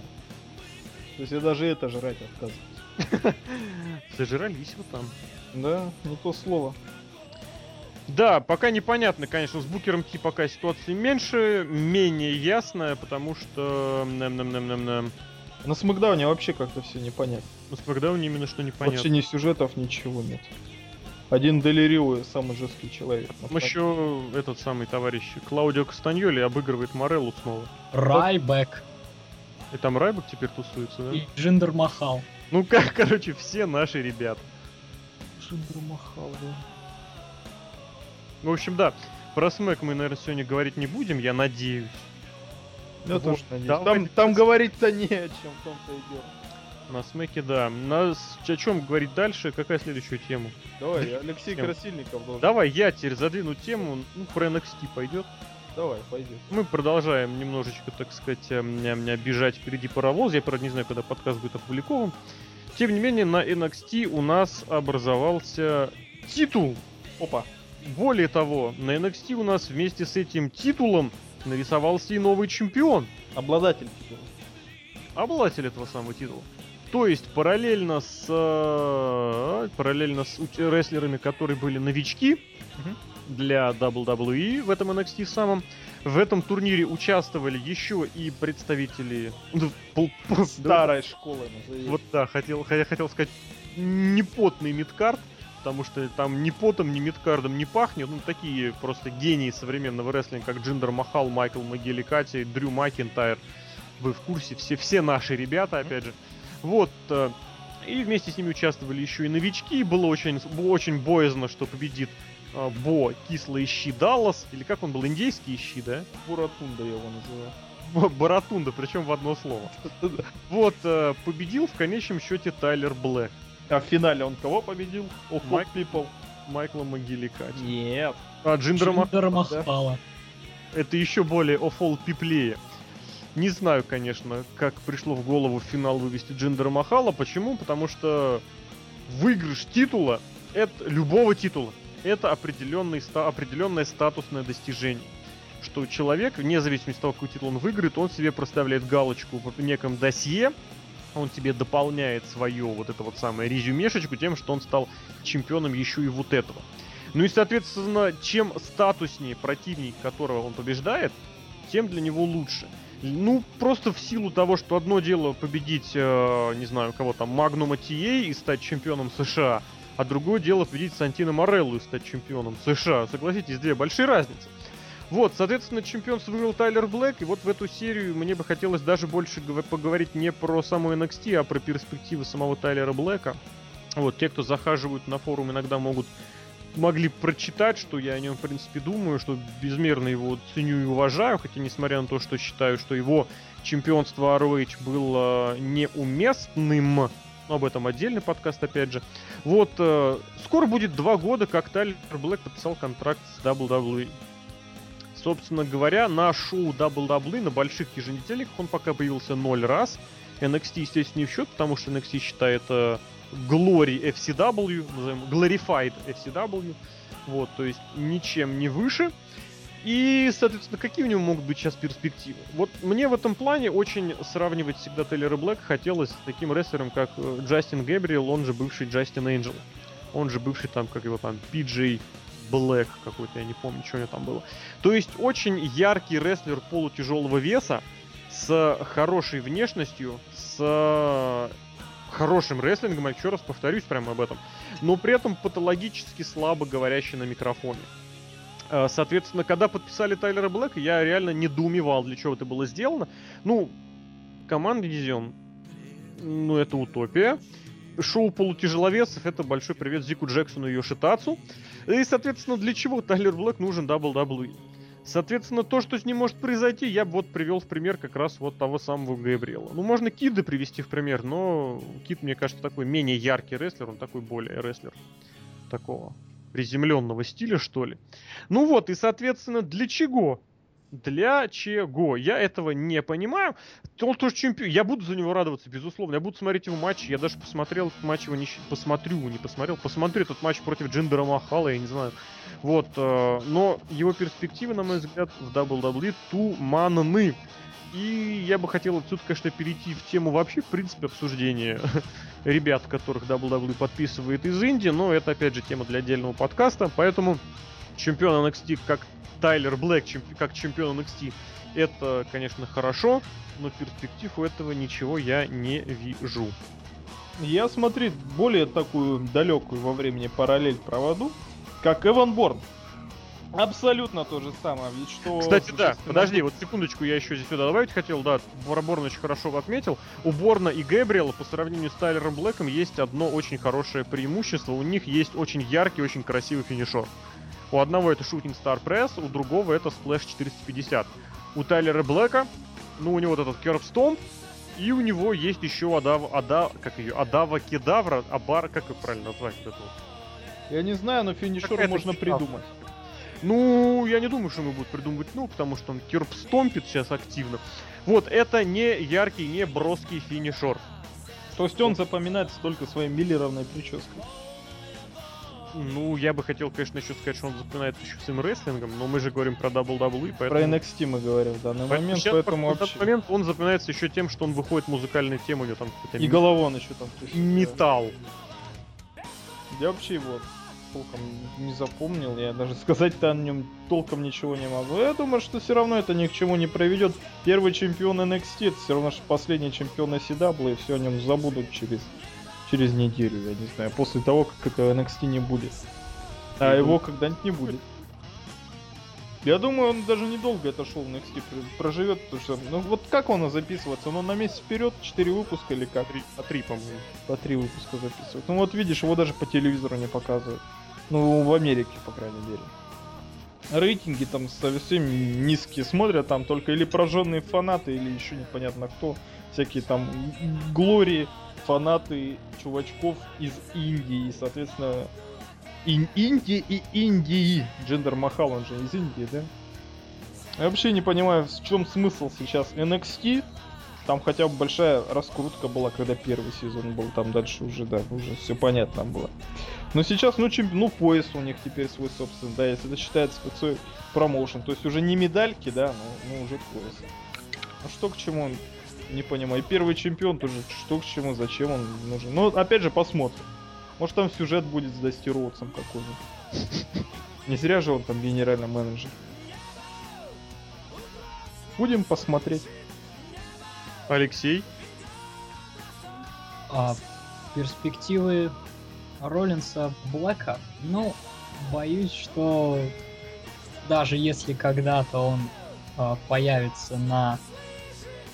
То есть я даже это жрать отказываюсь.
Зажрались вот там.
Да, не то слово.
Да, пока непонятно, конечно, с Букером Ти пока ситуация меньше, менее ясная, потому что... Нам, нам, нам, нам, нам.
На Смакдауне вообще как-то все непонятно.
На Смакдауне именно что непонятно.
Вообще ни сюжетов, ничего нет. Один Делирио самый жесткий человек.
Там еще этот самый товарищ Клаудио Кастаньоли обыгрывает Мореллу снова.
Райбек
И там Райбек теперь тусуется, да?
и Джиндер Махал.
Ну как, короче, все наши ребята.
Шиндер Махал, да.
В общем, да, про Смэк мы, наверное, сегодня говорить не будем, я надеюсь.
Я
Вот,
тоже надеюсь.
давай.
Там, там говорить-то не о чем, в том-то и дело.
На Смэке, да. На... с- О чем говорить дальше? Какая следующая тема?
Давай, Алексей. Красильников должен.
Давай я теперь задвину тему, ну, про NXT пойдет.
Давай, пойдет.
Мы продолжаем немножечко, так сказать, меня, меня бежать впереди паровоз. Я, правда, не знаю, когда подкаст будет опубликован. Тем не менее, на NXT у нас образовался титул.
Опа.
Более того, на NXT у нас вместе с этим титулом нарисовался и новый чемпион.
Обладатель титула.
обладатель этого самого титула. То есть параллельно с э, параллельно с рестлерами, которые были новички для WWE в этом NXT самом, в этом турнире участвовали еще и представители
Старой школы
вот да, хотел, хотя хотел сказать непотный мидкард, потому что там ни потом, ни мидкардом не пахнет. Ну, такие просто гении современного рестлинга, как Джиндер Махал, Майкл Могиликати, Дрю Макинтайр. Вы в курсе, все, все наши ребята, опять же. Вот. э, И вместе с ними участвовали еще и новички. Было очень, было очень боязно, что победит Бо Кислый Щи Даллас. Или как он был, индейский Щи, да?
Буратунда я его называю.
Баратунда, причем в одно слово. Вот, э, победил в конечном счете Тайлер Блэк.
А в финале он кого победил? О,
Майк-
People.
Майкла Макгилликати.
Нет.
А Джиндера Мах-
Джиндер Махала.
это еще более офол пиплее. Не знаю, конечно, как пришло в голову в финал вывести Джиндера Махала. Почему? Потому что выигрыш титула, это любого титула, это определенный, определенное статусное достижение. Что человек, вне зависимости от того, какой титул он выиграет, он себе проставляет галочку в неком досье, он тебе дополняет свое вот это вот самое резюмешечку тем, что он стал чемпионом еще и вот этого. Ну и, соответственно, чем статуснее противник, которого он побеждает, тем для него лучше. Ну, просто в силу того, что одно дело победить, э, не знаю, кого там, Магнума Тией и стать чемпионом США, а другое дело победить Сантино Мореллу и стать чемпионом США. Согласитесь, две большие разницы. Вот, соответственно, чемпионство выиграл Тайлер Блэк, и вот в эту серию мне бы хотелось даже больше гов- поговорить не про саму NXT, а про перспективы самого Тайлера Блэка. Вот, те, кто захаживают на форум, иногда могут могли прочитать, что я о нем, в принципе, думаю, что безмерно его ценю и уважаю, хотя, несмотря на то, что считаю, что его чемпионство ROH было неуместным, но об этом отдельный подкаст, опять же. Вот, э, скоро будет два года, как Тайлер Блэк подписал контракт с WWE. Собственно говоря, на шоу WWE, на больших еженедельниках он пока появился ноль раз. NXT, естественно, не в счет, потому что NXT считает э, Glory FCW, назовем Glorified FCW. Вот, то есть ничем не выше. И, соответственно, какие у него могут быть сейчас перспективы? Вот мне в этом плане очень сравнивать всегда Тейлора Блэк хотелось с таким рестлером, как э, Джастин Гэбриэл, он же бывший Джастин Энджел. Он же бывший там, как его там, Пиджей Блэк какой-то, я не помню, что у него там было. То есть очень яркий рестлер полутяжелого веса с хорошей внешностью, с хорошим рестлингом, еще раз повторюсь прямо об этом, но при этом патологически слабо говорящий на микрофоне. Э, Соответственно, когда подписали Тайлера Блэка, я реально недоумевал, для чего это было сделано. Ну, команда Дивизион, ну, это утопия. Шоу полутяжеловесов, это большой привет Зику Джексону и Йошитацу. И, соответственно, для чего Тайлер Блэк нужен WWE? Соответственно, то, что с ним может произойти, я бы вот привел в пример как раз вот того самого Габриэла. Ну, можно Кида привести в пример, но Кид, мне кажется, такой менее яркий рестлер, он такой более рестлер такого приземленного стиля, что ли. Ну вот, и, соответственно, для чего? Для чего? Я этого не понимаю. Он тоже чемпион. Я буду за него радоваться, безусловно. Я буду смотреть его матч. Я даже посмотрел этот матч его не посмотрю, не посмотрел. Посмотрю этот матч против Джиндера Махала, я не знаю. Вот, э, но его перспективы, на мой взгляд, в WWE туманны. И я бы хотел отсюда, конечно, перейти в тему вообще, в принципе, обсуждения ребят, которых WWE подписывает из Индии, но это, опять же, тема для отдельного подкаста, поэтому чемпион NXT как Тайлер Блэк, чемпи- как чемпион NXT, это, конечно, хорошо, но перспектив у этого ничего я не вижу.
Я, смотри, более такую далекую во времени параллель проводу, как Эван Борн. Абсолютно то же самое, ведь что...
Кстати, да, подожди, вот секундочку, я еще здесь сюда добавить хотел, да, Борн очень хорошо отметил. У Борна и Гэбриэла по сравнению с Тайлером Блэком есть одно очень хорошее преимущество. У них есть очень яркий, очень красивый финишер. У одного это Shooting Star Press, у другого это Splash 450. У Тайлера Блэка, ну, у него вот этот Curb Stomp, и у него есть еще Адава, Ада, как ее, Адава Кедавра, Абар, как ее правильно назвать? Вот?
Я не знаю, но финишер можно придумать.
Ну, я не думаю, что мы будут придумывать, ну, потому что он Кирп стомпит сейчас активно. Вот, это не яркий, не броский финишер.
То есть он запоминается только своей миллеровной прической.
Ну, я бы хотел, конечно, еще сказать, что он запоминается еще своим рестлингом, но мы же говорим про WWE, поэтому...
Про NXT мы говорим в данный
Поэтому
момент,
щас
поэтому
просто в
вообще...
этот момент он запоминается еще тем, что он выходит музыкальной темой, у него там какой-то
И
ми-
головон еще там. присутствует.
металл.
Я вообще его толком не запомнил, я даже сказать-то о нем толком ничего не могу. Я думаю, что все равно это ни к чему не приведет. Первый чемпион NXT, это все равно, что последний чемпион CW, и все о нем забудут через, через неделю, я не знаю, после того, как это NXT не будет. А его когда-нибудь не будет. Я думаю, он даже недолго это шоу NXT пр- проживет, потому что, ну вот как он записывается? Он на месяц вперед, 4 выпуска или как?
Три, а три, по-моему.
по три выпуска записывают. Ну вот видишь, его даже по телевизору не показывают. Ну, в Америке, по крайней мере. Рейтинги там совсем низкие смотрят, там только или прожженные фанаты, или еще непонятно кто. Всякие там глории, фанаты чувачков из Индии, соответственно, Ин- Индии и Индии. Джендер Махал, он же из Индии, да? Я вообще не понимаю, в чем смысл сейчас NXT, там хотя бы большая раскрутка была, когда первый сезон был, там дальше уже, да, уже все понятно было. Но сейчас, ну, чемп... ну, пояс у них теперь свой собственный, да, если это считается свой промоушен, то есть уже не медальки, да, но, но уже пояс. А что к чему, не понимаю. И первый чемпион тоже, что к чему, зачем он нужен. Ну, опять же, посмотрим. Может там сюжет будет с Дасти Роудсом какой-нибудь. Не зря же он там генеральный менеджер. Будем посмотреть.
Алексей?
А перспективы Роллинса Блэка, ну, боюсь, что даже если когда-то он а, появится на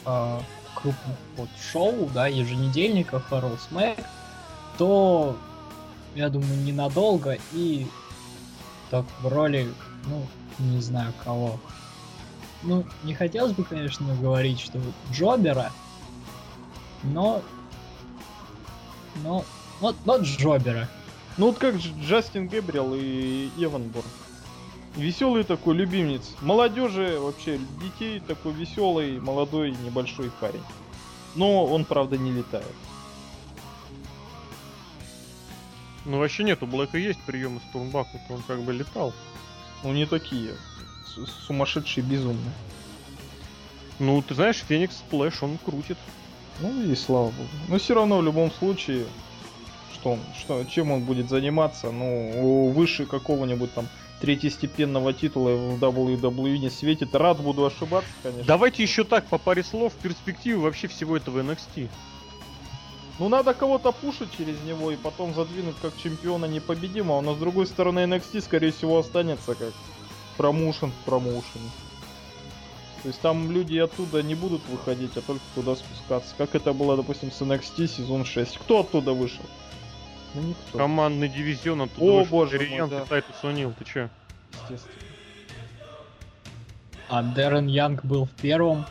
а, крупных вот шоу, да, еженедельниках Raw Smack, то, я думаю, ненадолго и так в роли, ну, не знаю кого. Ну, не хотелось бы, конечно, говорить, что Джобера, но... Но... Вот, вот Джобера.
Ну вот как Дж- Джастин Гэбриэл и Эван Борн. Веселый такой любимец. Молодежи вообще, детей такой веселый, молодой, небольшой парень. Но он, правда, не летает.
Ну, вообще нет, у Блэка есть приемы с Турнбаку, он как бы летал.
Ну не такие. С- Сумасшедшие, безумные.
Ну, ты знаешь, Феникс Сплэш, он крутит.
Ну и слава богу. Но все равно в любом случае, он, что, чем он будет заниматься, ну, выше какого-нибудь там третьестепенного титула в WWE не светит. Рад буду ошибаться, конечно.
Давайте еще так, по паре слов, в перспективе вообще всего этого NXT.
Ну, надо кого-то пушить через него и потом задвинуть как чемпиона непобедимого, но с другой стороны NXT, скорее всего, останется как промоушен в промоушене. То есть там люди оттуда не будут выходить, а только туда спускаться. Как это было, допустим, с NXT сезон 6. Кто оттуда вышел? Ну никто,
Командный дивизион оттуда
О, боже
Риан,
да.
Тайтус О'Нил, ты че?
естественно.
А Дэрен Янг был в первом.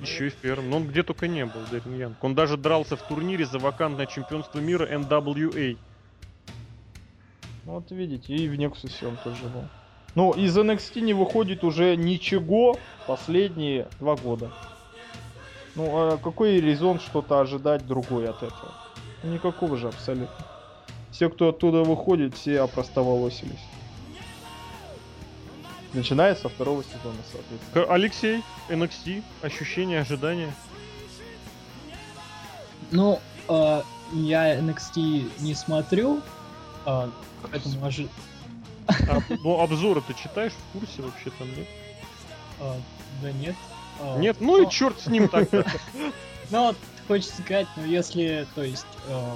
Еще и в первом. Но он где только не был, Дэрин Янг. Он даже дрался в турнире за вакантное чемпионство мира NWA.
Ну, вот видите, и в Нексусе он тоже был. Но из NXT не выходит уже ничего последние два года. Ну, а какой резон что-то ожидать другой от этого? Никакого же абсолютно. Все, кто оттуда выходит, все опростоволосились. Начиная со второго сезона, соответственно.
Алексей, NXT, ощущения, ожидания?
Ну, э, я NXT не смотрю, э, поэтому ожи...
А, ну, обзоры ты читаешь в курсе вообще там, нет?
Э, да нет. Э,
нет, ну и черт с ним тогда.
Ну, вот, хочется сказать, ну, если, то есть, э,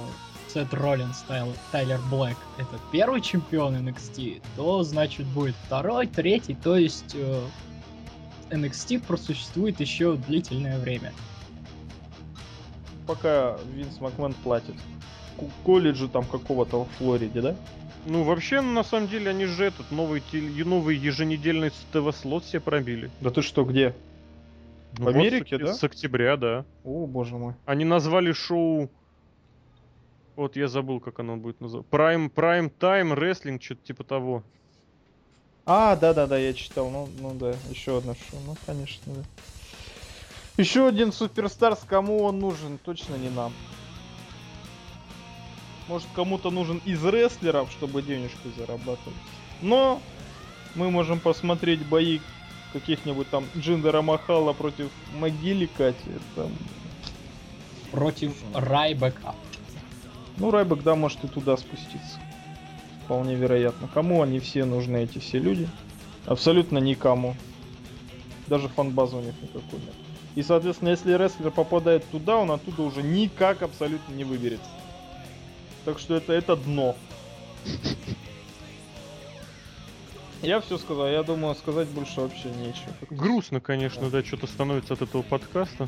Сет Роллинс, Тайлер Блэк это первый чемпион NXT, то, значит, будет второй, третий, то есть э, NXT просуществует еще длительное время.
Пока Винс Макмен платит. К колледжу там какого-то в Флориде, да?
Ну, вообще, на самом деле, они же этот новый, теле, новый еженедельный ТВ-слот себе пробили.
Да ты что, где?
Ну, в Америке, вот с, да? С октября, да.
О, боже мой.
Они назвали шоу... Вот я забыл, как оно будет называться. Prime, Prime Time Wrestling, что-то типа того.
А, да-да-да, я читал. Ну, ну да, еще одно шоу. Ну, конечно, да. Еще один суперстар, кому он нужен? Точно не нам. Может, кому-то нужен из рестлеров, чтобы денежку зарабатывать. Но мы можем посмотреть бои каких-нибудь там Джиндера Махала против Могили Кати. Там...
Против Райбека.
Ну, Райбек, да, может и туда спуститься. Вполне вероятно. Кому они все нужны, эти все люди? Абсолютно никому. Даже фан-базы у них никакой нет. И, соответственно, если рестлер попадает туда, он оттуда уже никак абсолютно не выберется. Так что это, это дно. Я все сказал, я думаю, сказать больше вообще нечего.
Грустно, конечно, да, да что-то становится от этого подкаста.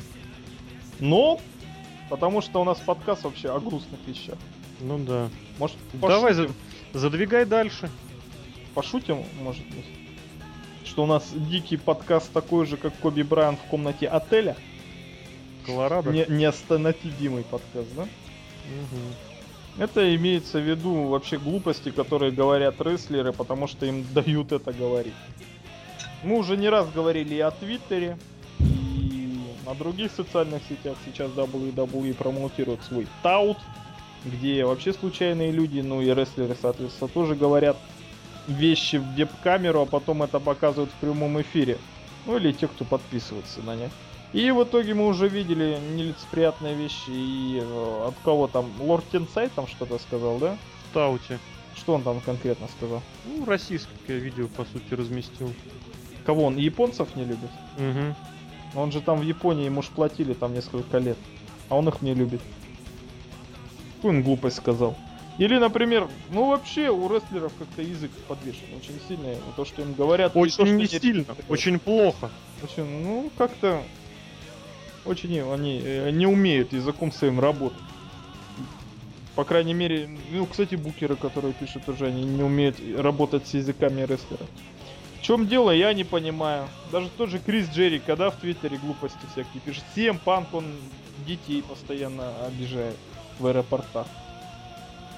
Но, потому что у нас подкаст вообще о грустных вещах.
Ну да. Может, пошутим? Давай, за... задвигай дальше.
Пошутим, может быть. Что у нас дикий подкаст такой же, как Коби Брайан в комнате отеля.
Колорадо.
Не, не остановимый подкаст, да? Угу. Это имеется в виду вообще глупости, которые говорят рестлеры, потому что им дают это говорить. Мы уже не раз говорили и о Твиттере, на других социальных сетях. Сейчас WWE промоутирует свой таут, где вообще случайные люди, ну и рестлеры, соответственно, тоже говорят вещи в веб-камеру, а потом это показывают в прямом эфире. Ну или те, кто подписывается на них. И в итоге мы уже видели нелицеприятные вещи и э, от кого там, Лорд Тенсай там что-то сказал, да?
В Тауте.
Что он там конкретно сказал?
Ну, российское видео, по сути, разместил.
Кого он, японцев не любит?
Угу.
Он же там в Японии, ему ж платили там несколько лет, а он их не любит. Какую он глупость сказал? Или, например, ну вообще у рестлеров как-то язык подвешен очень сильно. То, что им говорят...
Очень
то,
не сильно, очень плохо.
Очень, ну, как-то очень они э, не умеют языком своим работать. По крайней мере, ну, кстати, букеры, которые пишут уже, они не умеют работать с языками рестлера. Чем дело, я не понимаю. Даже тот же Крис Джерри, когда в Твиттере глупости всякие пишет. Всем панк он детей постоянно обижает в аэропортах.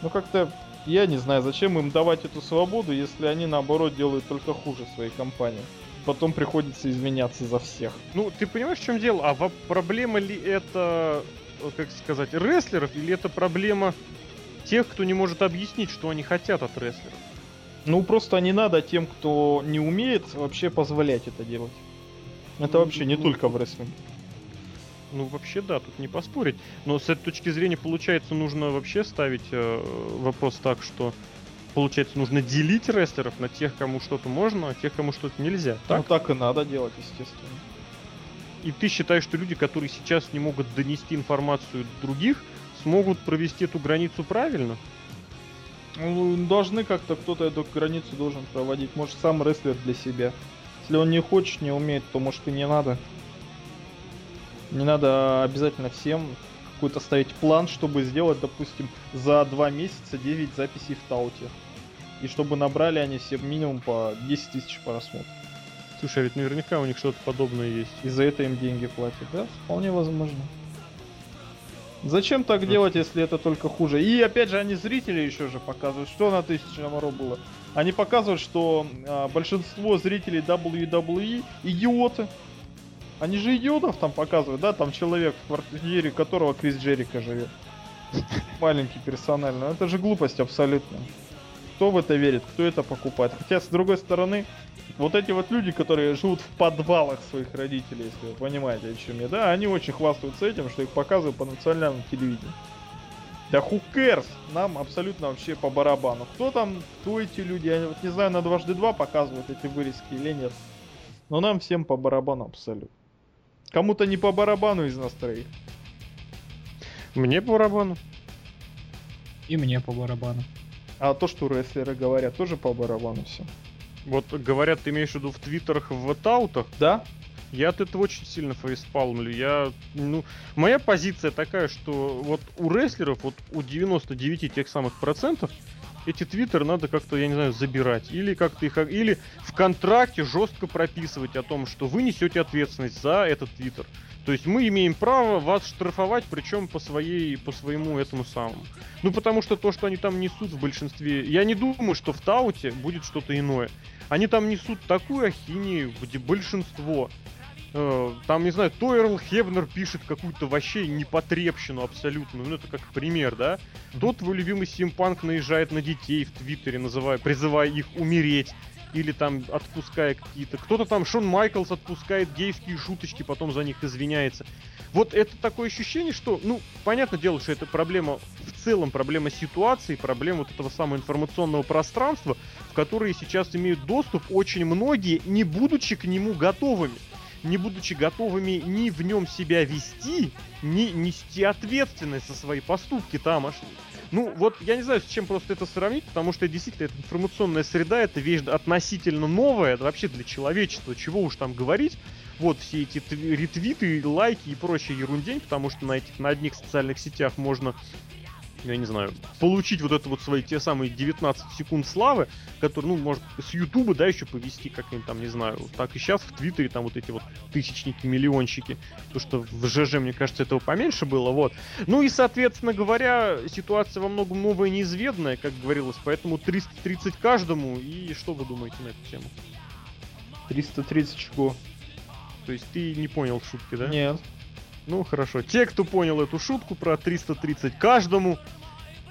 Ну как-то, я не знаю, зачем им давать эту свободу, если они наоборот делают только хуже своей компании потом приходится извиняться за всех.
Ну, ты понимаешь, в чем дело? А проблема ли это, э, как сказать, рестлеров, или это проблема тех, кто не может объяснить, что они хотят от рестлеров?
Ну, просто не надо тем, кто не умеет, вообще позволять это делать. Это ну, вообще не ну, только в рестлинге.
Ну, вообще, да, тут не поспорить. Но с этой точки зрения, получается, нужно вообще ставить э, вопрос так, что получается, нужно делить рестлеров на тех, кому что-то можно, а тех, кому что-то нельзя.
Так? Ну так и надо делать, естественно.
И ты считаешь, что люди, которые сейчас не могут донести информацию других, смогут провести эту границу правильно?
Ну, должны как-то кто-то эту границу должен проводить. Может, сам рестлер для себя. Если он не хочет, не умеет, то может и не надо. Не надо обязательно всем какой-то ставить план, чтобы сделать, допустим, за два месяца 9 записей в Тауте и чтобы набрали они все минимум по 10 тысяч просмотров.
Слушай, а ведь наверняка у них что-то подобное есть.
И за это им деньги платят, да? Вполне возможно. Зачем так mm. делать, если это только хуже? И опять же, они зрители еще же показывают, что на тысячу Ро было. Они показывают, что а, большинство зрителей WWE идиоты. Они же идиотов там показывают, да? Там человек в квартире которого Крис Джерика живет. Маленький персонально. Это же глупость абсолютно. Кто в это верит, кто это покупает. Хотя, с другой стороны, вот эти вот люди, которые живут в подвалах своих родителей, если вы понимаете, о чем я, да, они очень хвастаются этим, что их показывают по национальному телевидению. Да who cares? Нам абсолютно вообще по барабану. Кто там, кто эти люди? Я вот не знаю, на дважды два показывают эти вырезки или нет. Но нам всем по барабану абсолютно. Кому-то не по барабану из нас троих.
Мне по барабану.
И мне по барабану.
А то, что рестлеры говорят, тоже по барабану все.
Вот говорят, ты имеешь в виду в твиттерах, в таутах?
Да,
Я от этого очень сильно фейспалмлю. Я, ну, моя позиция такая, что вот у рестлеров, вот у 99 тех самых процентов, эти твиттеры надо как-то, я не знаю, забирать. Или как-то их, или в контракте жестко прописывать о том, что вы несете ответственность за этот твиттер. То есть мы имеем право вас штрафовать, причем по своей, по своему этому самому. Ну, потому что то, что они там несут в большинстве... Я не думаю, что в Тауте будет что-то иное. Они там несут такую ахинею, где большинство... э, там, не знаю, то Эрл Хебнер пишет какую-то вообще непотребщину абсолютно. Ну, это как пример, да? То твой любимый Симпанк наезжает на детей в Твиттере, называя, призывая их умереть. Или там отпуская какие-то... Кто-то там, Шон Майклс отпускает гейские шуточки, потом за них извиняется. Вот это такое ощущение, что, ну, понятное дело, что это проблема, в целом проблема ситуации, проблема вот этого самого информационного пространства, в которое сейчас имеют доступ очень многие, не будучи к нему готовыми. Не будучи готовыми ни в нем себя вести, ни нести ответственность за свои поступки тамошние. Ну, вот я не знаю, с чем просто это сравнить, потому что действительно эта информационная среда, это вещь относительно новая, это вообще для человечества, чего уж там говорить. Вот все эти тв- ретвиты, лайки и прочая ерундень, потому что на этих, на одних социальных сетях можно я не знаю, получить вот это вот свои те самые 19 секунд славы, которые, ну, может, с Ютуба, да, еще повести как-нибудь там, не знаю, так и сейчас в Твиттере там вот эти вот тысячники, миллионщики, то что в ЖЖ, мне кажется, этого поменьше было, вот. Ну и, соответственно говоря, ситуация во многом новая, неизведанная, как говорилось, поэтому 330 каждому, и что вы думаете на эту тему?
330 чего?
То есть ты не понял шутки, да?
Нет.
Ну хорошо. Те, кто понял эту шутку про 330 каждому,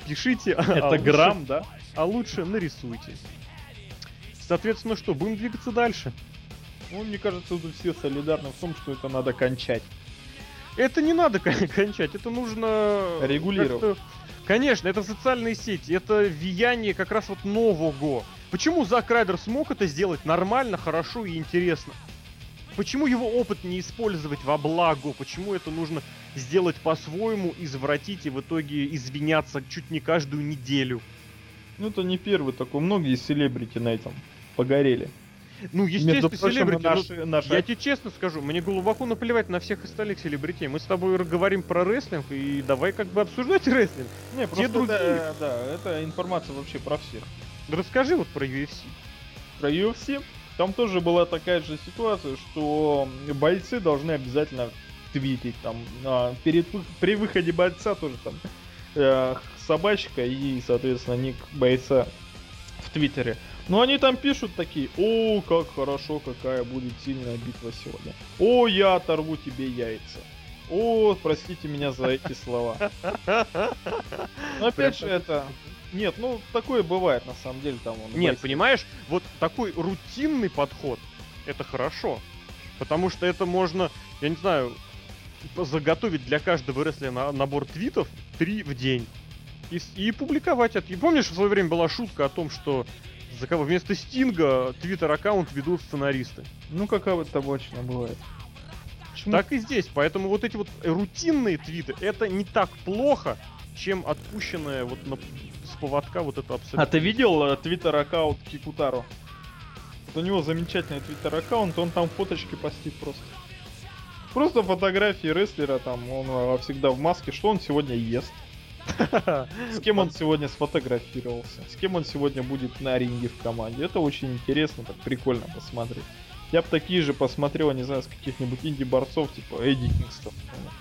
пишите. а
Это
лучше-
грамм, да?
А лучше нарисуйте. Соответственно, что, будем двигаться дальше?
Ну, мне кажется, тут все солидарны в том, что это надо кончать.
Это не надо кон- кончать, это нужно...
Регулировать.
Конечно, это социальные сети, это влияние как раз вот нового. Почему Зак Райдер смог это сделать нормально, хорошо и интересно? Почему его опыт не использовать во благо? Почему это нужно сделать по-своему, извратить и в итоге извиняться чуть не каждую неделю?
Ну, это не первый такой. Многие селебрити на этом погорели.
Ну, естественно,
прочим,
селебрити, ну,
наши, наши
Я тебе честно скажу, мне глубоко наплевать на всех остальных селебритей. Мы с тобой говорим про рестлинг, и давай как бы обсуждать рестлинг.
Не, просто
другие.
это, да, это информация вообще про всех.
Расскажи вот про UFC.
Про UFC там тоже была такая же ситуация, что бойцы должны обязательно твитить там а, перед при выходе бойца тоже там э, собачка и соответственно ник бойца в твиттере. Но они там пишут такие, о, как хорошо, какая будет сильная битва сегодня. О, я оторву тебе яйца. О, простите меня за эти слова. Но опять же это... Нет, ну такое бывает на самом деле там. он
Нет,
бойцы-
понимаешь, вот такой рутинный подход, это хорошо. Потому что это можно, я не знаю, заготовить для каждого рестлера на- набор твитов три в день. И, и публиковать это. И помнишь, в свое время была шутка о том, что за кого вместо Стинга твиттер-аккаунт ведут сценаристы.
Ну, какая это обычно бывает. Почему?
Так и здесь. Поэтому вот эти вот рутинные твиты, это не так плохо, чем отпущенная вот на, с поводка вот это абсолютно.
А ты видел э, твиттер-аккаунт Кикутаро? Вот у него замечательный твиттер-аккаунт, он там фоточки постит просто. Просто фотографии рестлера, там он э, всегда в маске, что он сегодня ест, с кем он сегодня сфотографировался, с кем он сегодня будет на ринге в команде. Это очень интересно, так прикольно посмотреть. Я бы такие же посмотрел, не знаю, с каких-нибудь инди-борцов, типа Эдди Кингстон,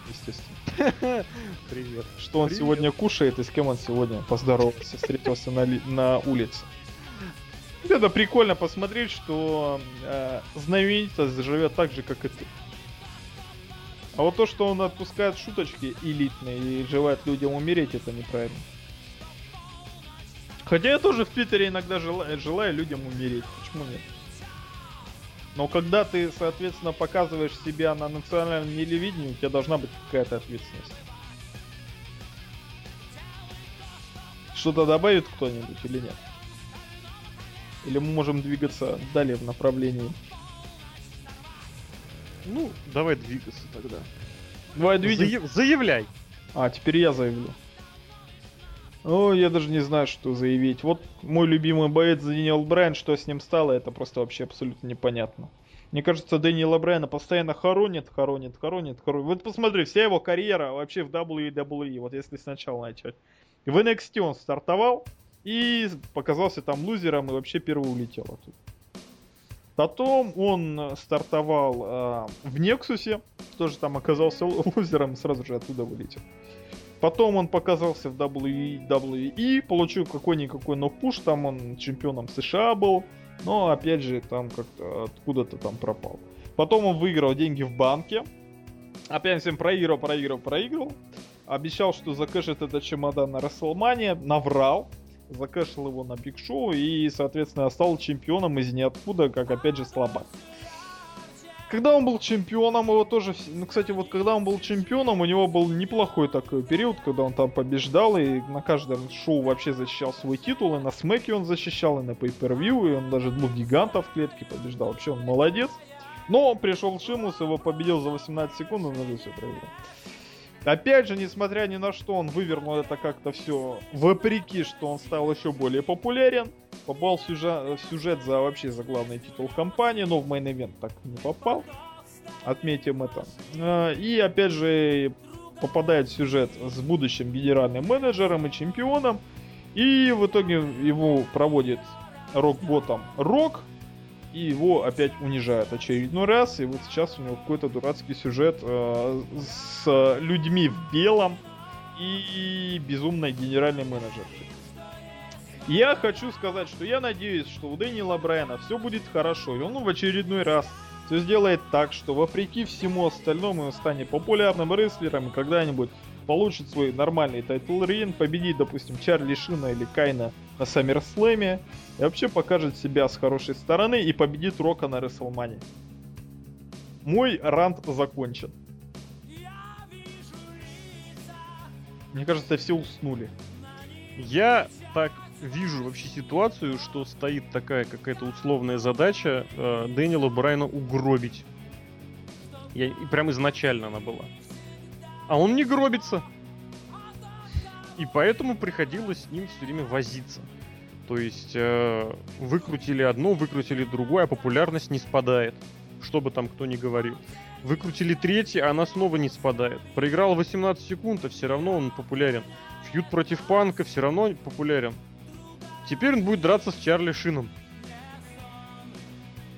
естественно.
Привет.
Что он
Привет.
сегодня кушает и с кем он сегодня поздоровался, встретился на, ли- на улице. Это прикольно посмотреть, что э, знаменитость живет так же, как и ты. А вот то, что он отпускает шуточки элитные и желает людям умереть, это неправильно. Хотя я тоже в Твиттере иногда желаю, желаю людям умереть. Почему нет? Но когда ты, соответственно, показываешь себя на национальном телевидении, у тебя должна быть какая-то ответственность. Что-то добавит кто-нибудь или нет? Или мы можем двигаться далее в направлении?
Ну, давай двигаться тогда.
Давай двигаться.
Заяв... Заявляй.
А, теперь я заявлю. О, я даже не знаю, что заявить. Вот мой любимый боец Дэниел Брайан, что с ним стало, это просто вообще абсолютно непонятно. Мне кажется, Дэниела Брайана постоянно хоронит, хоронит, хоронит, хоронит. Вот посмотри, вся его карьера вообще в WWE, вот если сначала начать. В NXT он стартовал и показался там лузером и вообще первый улетел оттуда. Потом он стартовал э, в Нексусе, тоже там оказался лузером и сразу же оттуда вылетел. Потом он показался в WWE, получил какой-никакой, но пуш, там он чемпионом США был, но опять же там как-то откуда-то там пропал. Потом он выиграл деньги в банке, опять всем проиграл, проиграл, проиграл. Обещал, что закэшит этот чемодан на Расселмане, наврал, закэшил его на Биг Шоу и, соответственно, стал чемпионом из ниоткуда, как опять же слабак. Когда он был чемпионом, его тоже... Ну, кстати, вот когда он был чемпионом, у него был неплохой такой период, когда он там побеждал, и на каждом шоу вообще защищал свой титул, и на Смеке он защищал, и на Pay-Per-View, и он даже двух гигантов в клетке побеждал. Вообще он молодец. Но пришел Шимус, его победил за 18 секунд, он уже все проиграл. Опять же, несмотря ни на что, он вывернул это как-то все вопреки, что он стал еще более популярен. Попал сюжет, сюжет за вообще за главный титул компании, но в main event так не попал. Отметим это. А, и опять же попадает сюжет с будущим генеральным менеджером и чемпионом. И в итоге его проводит Rock Bottom Рок, и его опять унижают очередной раз, и вот сейчас у него какой-то дурацкий сюжет э, с людьми в белом и безумной генеральной менеджершей. Я хочу сказать, что я надеюсь, что у Дэниела Брайана все будет хорошо, и он в очередной раз все сделает так, что вопреки всему остальному он станет популярным рестлером и когда-нибудь получит свой нормальный title reign, победит, допустим, Чарли Шина или Кейна на Саммерслэме, и вообще покажет себя с хорошей стороны и победит Рока на Рестлмане. Мой рант закончен. Мне кажется, все уснули.
Я так вижу вообще ситуацию, что стоит такая какая-то условная задача э, Дэниела Брайна угробить. Я, и прям изначально она была. А он не гробится. И поэтому приходилось с ним все время возиться. То есть э, выкрутили одно, выкрутили другое, а популярность не спадает. Что бы там кто ни говорил. Выкрутили третье, а она снова не спадает. Проиграл 18 секунд, а все равно он популярен. Фьюд против Панка все равно популярен. Теперь он будет драться с Чарли Шином.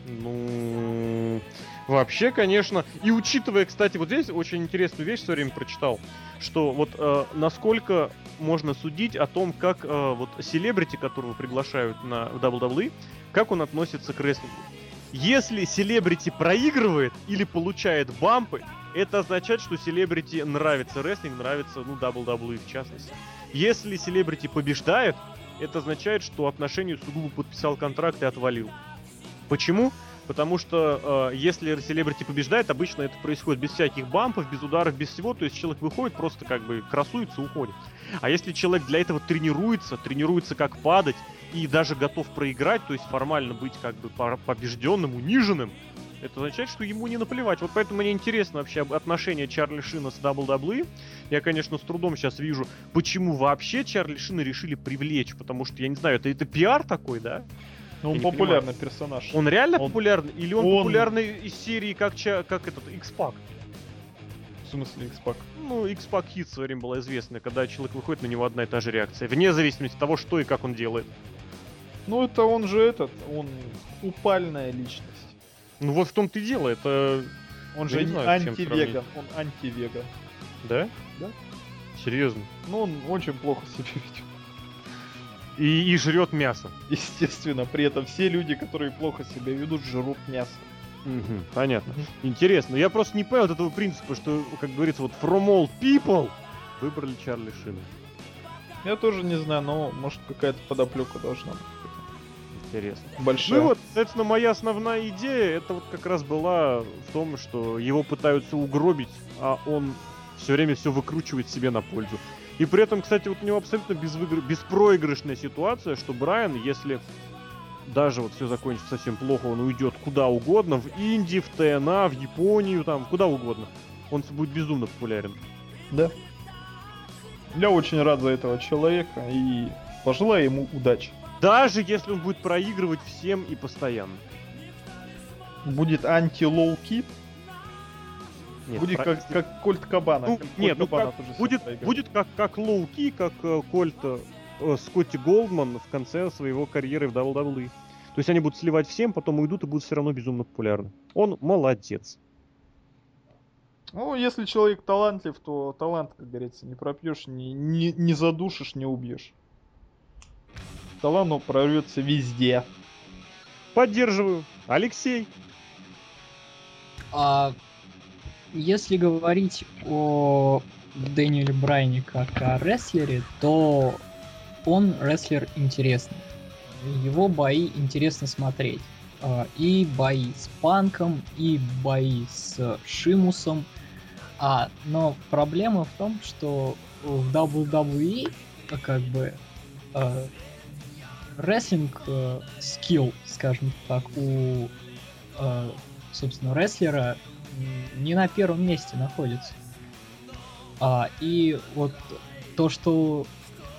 Ну, вообще, конечно. И учитывая, кстати, вот здесь очень интересную вещь в свое время прочитал, что вот э, насколько можно судить о том, как э, вот селебрити, которого приглашают на WWE, как он относится к рестлингу. Если селебрити проигрывает или получает бампы, это означает, что селебрити нравится рестлинг, нравится, ну, WWE в частности. Если селебрити побеждает, это означает, что отношению сугубо подписал контракт и отвалил. Почему? Потому что э, если селебрити побеждает, обычно это происходит без всяких бампов, без ударов, без всего. То есть человек выходит, просто как бы красуется, уходит. А если человек для этого тренируется, тренируется как падать и даже готов проиграть, то есть формально быть как бы побежденным, униженным, это означает, что ему не наплевать. Вот поэтому мне интересно вообще отношение Чарли Шина с WWE. Я, конечно, с трудом сейчас вижу, почему вообще Чарли Шина решили привлечь. Потому что, я не знаю, это, это пиар такой, да?
Ну, он популярный персонаж.
Он реально он... популярный? Или он, он популярный из серии как, как этот X-Pac?
В смысле X-Pac?
Ну, X-Pac хит в свое время была известна, когда человек выходит, на него одна и та же реакция. Вне зависимости от того, что и как он делает.
Ну, это он же этот, он упальная личность.
Ну вот в том-то и дело, это...
Он же анти-веган, он анти-веган.
Да?
Да.
Серьезно?
Ну, он очень плохо себя ведет.
И, и жрет мясо.
Естественно, при этом все люди, которые плохо себя ведут, жрут мясо.
Угу, понятно. Интересно. Я просто не понял этого принципа, что, как говорится, вот from all people выбрали Чарли Шина.
Я тоже не знаю, но может какая-то подоплека должна быть.
Интересно.
Большая.
Ну и вот, соответственно, моя основная идея, это вот как раз была в том, что его пытаются угробить, а он все время все выкручивает себе на пользу. И при этом, кстати, вот у него абсолютно безвыигр... беспроигрышная ситуация, что Брайан, если даже вот все закончится совсем плохо, он уйдет куда угодно, в Индии, в ТНА, в Японию, там, куда угодно. Он будет безумно популярен.
Да. Я очень рад за этого человека и пожелаю ему удачи.
Даже если он будет проигрывать всем и постоянно.
Будет анти-Лоу-Ки?
Нет,
будет
про-
как, как Кольт Кабана.
Ну,
Кольт
нет, ну
Кабана
как-
тоже
будет,
проиграл.
будет как, как Лоу-Ки, как э, Кольт э, э, Скотти Голдман в конце своего карьеры в WWE. То есть они будут сливать всем, потом уйдут и будут все равно безумно популярны. Он молодец.
Ну, если человек талантлив, то талант, как говорится, не пропьешь, не, не, не задушишь, не убьешь. Талант он прорвется везде.
Поддерживаю. Алексей.
А если говорить о Дэниеле Брайне как о рестлере, то он рестлер интересный. Его бои интересно смотреть. А, И бои с Панком, и бои с Шимусом. А, но проблема в том, что в WWE а, как бы э, рестлинг э, скилл, скажем так, у э, собственно, рестлера не на первом месте находится. А, и вот то, что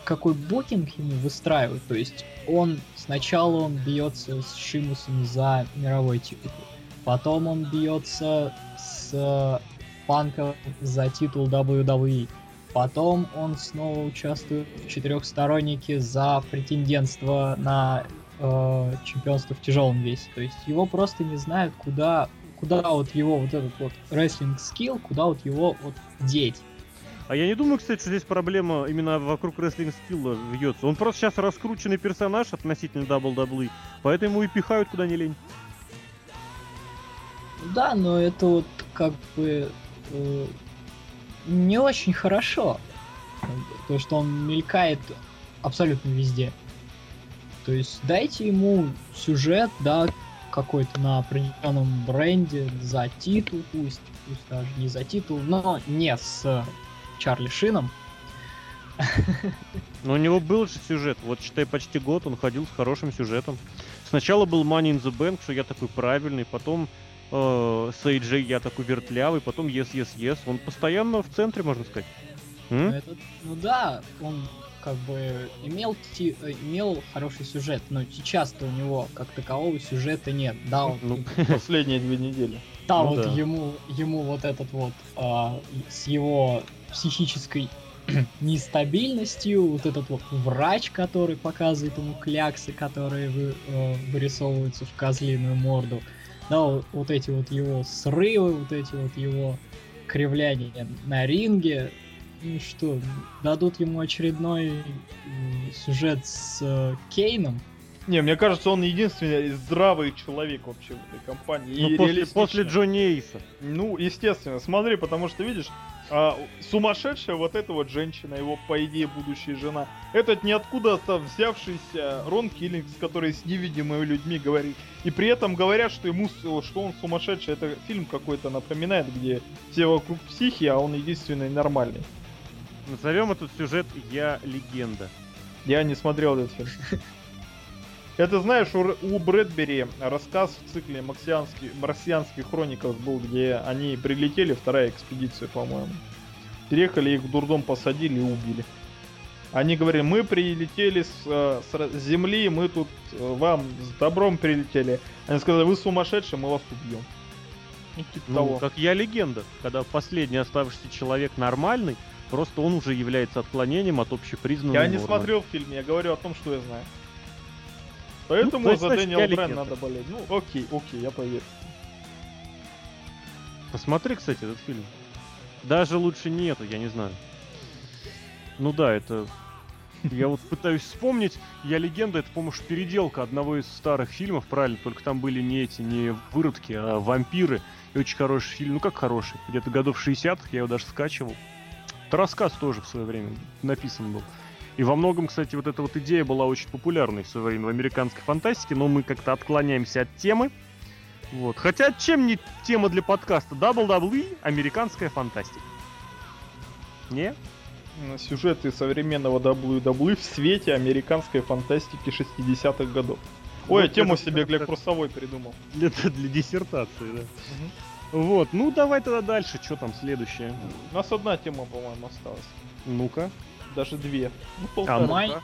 какой букинг ему выстраивают, то есть он сначала он бьется с Шимусом за мировой титул, потом он бьется с Панком за титул WWE, потом он снова участвует в четырехстороннике за претендентство на э, чемпионство в тяжелом весе. То есть его просто не знают, куда, куда вот его вот этот вот рестлинг скилл, куда вот его вот деть.
А я не думаю, кстати, что здесь проблема именно вокруг рестлинг скилла вьется. Он просто сейчас раскрученный персонаж относительно WWE, поэтому его и пихают куда ни лень.
Да, но это вот как бы э, не очень хорошо. То, что он мелькает абсолютно везде. То есть дайте ему сюжет, да, какой-то на определенном бренде за титул, пусть, пусть даже не за титул, но не с Чарли Шином.
Но у него был же сюжет. Вот, считай, почти год он ходил с хорошим сюжетом. Сначала был Money in the Bank, что я такой правильный, потом э, с AJ я такой вертлявый, потом Yes, Yes, Yes. Он постоянно в центре, можно сказать. М?
Этот- ну да, он как бы имел, ти- э, имел хороший сюжет, но сейчас-то у него как такового сюжета нет. Да, он
Ну,
Последние две недели.
Да,
Ну
вот
да.
ему, ему вот этот вот а, с его психической нестабильностью, вот этот вот врач, который показывает ему кляксы, которые вы- э, вырисовываются в козлиную морду, да, вот, эти вот его срывы, вот эти вот его кривляния на ринге, ну что, дадут ему очередной сюжет с э, Кейном,
Не, мне кажется, он единственный здравый человек вообще в этой компании.
ну,
И
после, после Джонни Эйса.
Ну, естественно, смотри, потому что, видишь, а, сумасшедшая вот эта вот женщина, его, по идее, будущая жена, этот ниоткуда-то взявшийся Рон Киллингс, который с невидимыми людьми говорит, и при этом говорят, что ему, что он сумасшедший, это фильм какой-то напоминает, где все вокруг психи, а он единственный нормальный.
Назовем этот сюжет «Я легенда».
Я не смотрел этот фильм. Это, знаешь, у, у Брэдбери рассказ в цикле «Марсианский, «Марсианских хроников» был, где они прилетели, вторая экспедиция, по-моему. Переехали, их в дурдом посадили и убили. Они говорили, мы прилетели с, э, с Земли, мы тут э, вам с добром прилетели. Они сказали, вы сумасшедшие, мы вас убьем. Ну, типа
Ну,
того.
как я легенда, когда последний оставшийся человек нормальный, просто он уже является отклонением от общепризнанной
Я не
нормы.
смотрел фильм, я говорю о том, что я знаю. Поэтому
то есть,
за Брайана
легенда.
надо болеть. Ну, окей, окей, я поверю.
Посмотри, кстати, этот фильм. Даже лучше нету, я не знаю. Ну да, это... Я вот пытаюсь вспомнить, я легенда, это, по-моему, переделка одного из старых фильмов, правильно, только там были не эти, не выродки, а вампиры. И очень хороший фильм, ну как хороший, где-то годов 60-х, я его даже скачивал. Это рассказ тоже в свое время написан был. И во многом, кстати, вот эта вот идея была очень популярной в свое время в американской фантастике, но мы как-то отклоняемся от темы. Вот. Хотя, чем не тема для подкаста? WWE, американская фантастика. Не?
Сюжеты современного WWE в свете американской фантастики 60-х годов. Ой, вот тему себе для курсовой придумал.
Для, для диссертации, да. Угу. Вот, ну давай тогда дальше, что там следующее?
У нас одна тема, по-моему, осталась.
Ну-ка.
Даже две.
Ну, полтора. А, my,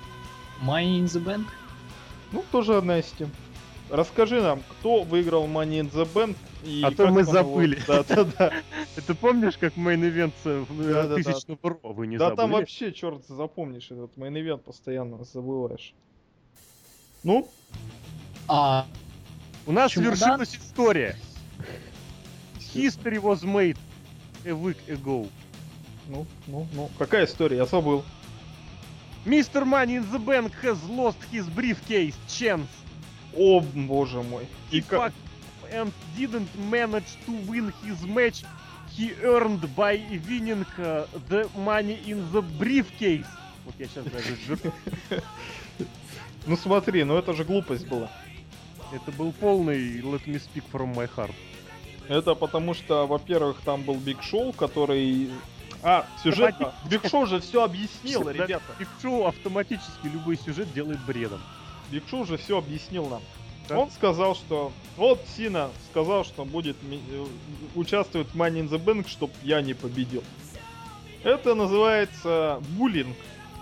Money in the Bank?
Ну, тоже одна из тем. Расскажи нам, кто выиграл Money in the Bank
и а то мы забыли. Да, да, да. Это помнишь, как main event тысячного Raw? Вы не
Да там вообще, черт, запомнишь этот main event постоянно забываешь. Ну?
А... У нас свершилась история. History was made a week ago.
Ну, ну, ну. Какая история? Я забыл.
Mr. Money in the Bank has lost his briefcase chance.
О, боже мой.
И как... and didn't manage to win his match he earned by winning uh, the money in the briefcase. Вот я сейчас даже
Ну смотри, ну это же глупость была.
Это был полный Let me speak from my heart.
Это потому что, во-первых, там был Биг Шоу, который... А, сюжет... Биг Шоу же все объяснил, ребята.
Биг Шоу автоматически любой сюжет делает бредом.
Биг Шоу же все объяснил нам. Да? Он сказал, что... Вот Сина сказал, что будет э, участвовать в Money in the Bank, чтобы я не победил. Это называется буллинг.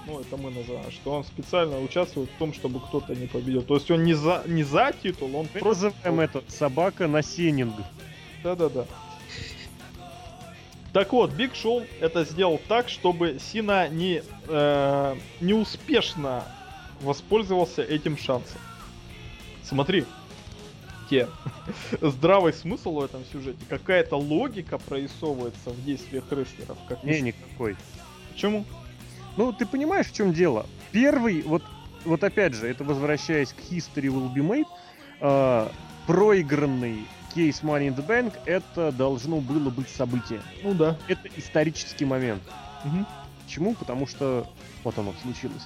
Ну, это мы называем, что он специально участвует в том, чтобы кто-то не победил. То есть он не за, не за титул, он
мы просто... называем это собака на сенинг.
Да-да-да. Так вот, Биг Шоу это сделал так, чтобы Сина не, э, не успешно воспользовался этим шансом. Смотри, где здравый смысл в этом сюжете, какая-то логика прорисовывается в действиях рестлеров.
Как не, никакой.
Почему?
Ну, ты понимаешь, в чем дело? Первый, вот, вот опять же, это возвращаясь к History Will Be Made, э, проигранный кейс Money in the Bank, это должно было быть событие.
Ну да.
Это исторический момент. Угу. Почему? Потому что вот оно случилось.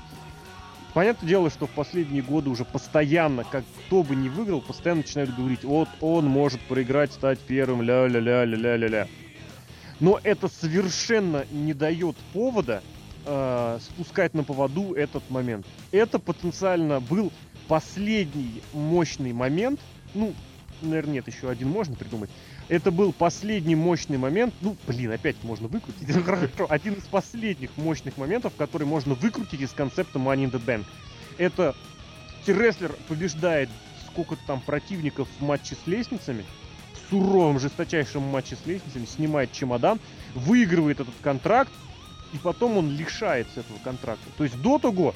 Понятное дело, что в последние годы уже постоянно, как кто бы ни выиграл, постоянно начинают говорить, вот он может проиграть, стать первым, ля-ля-ля-ля-ля-ля-ля. Но это совершенно не дает повода э, спускать на поводу этот момент. Это потенциально был последний мощный момент, ну, наверное, нет, еще один можно придумать. Это был последний мощный момент, ну, блин, опять можно выкрутить, хорошо, один из последних мощных моментов, который можно выкрутить из концепта Money in the Bank. Это рестлер побеждает сколько-то там противников в матче с лестницами, в суровом, жесточайшем матче с лестницами, снимает чемодан, выигрывает этот контракт, и потом он лишается этого контракта. То есть до того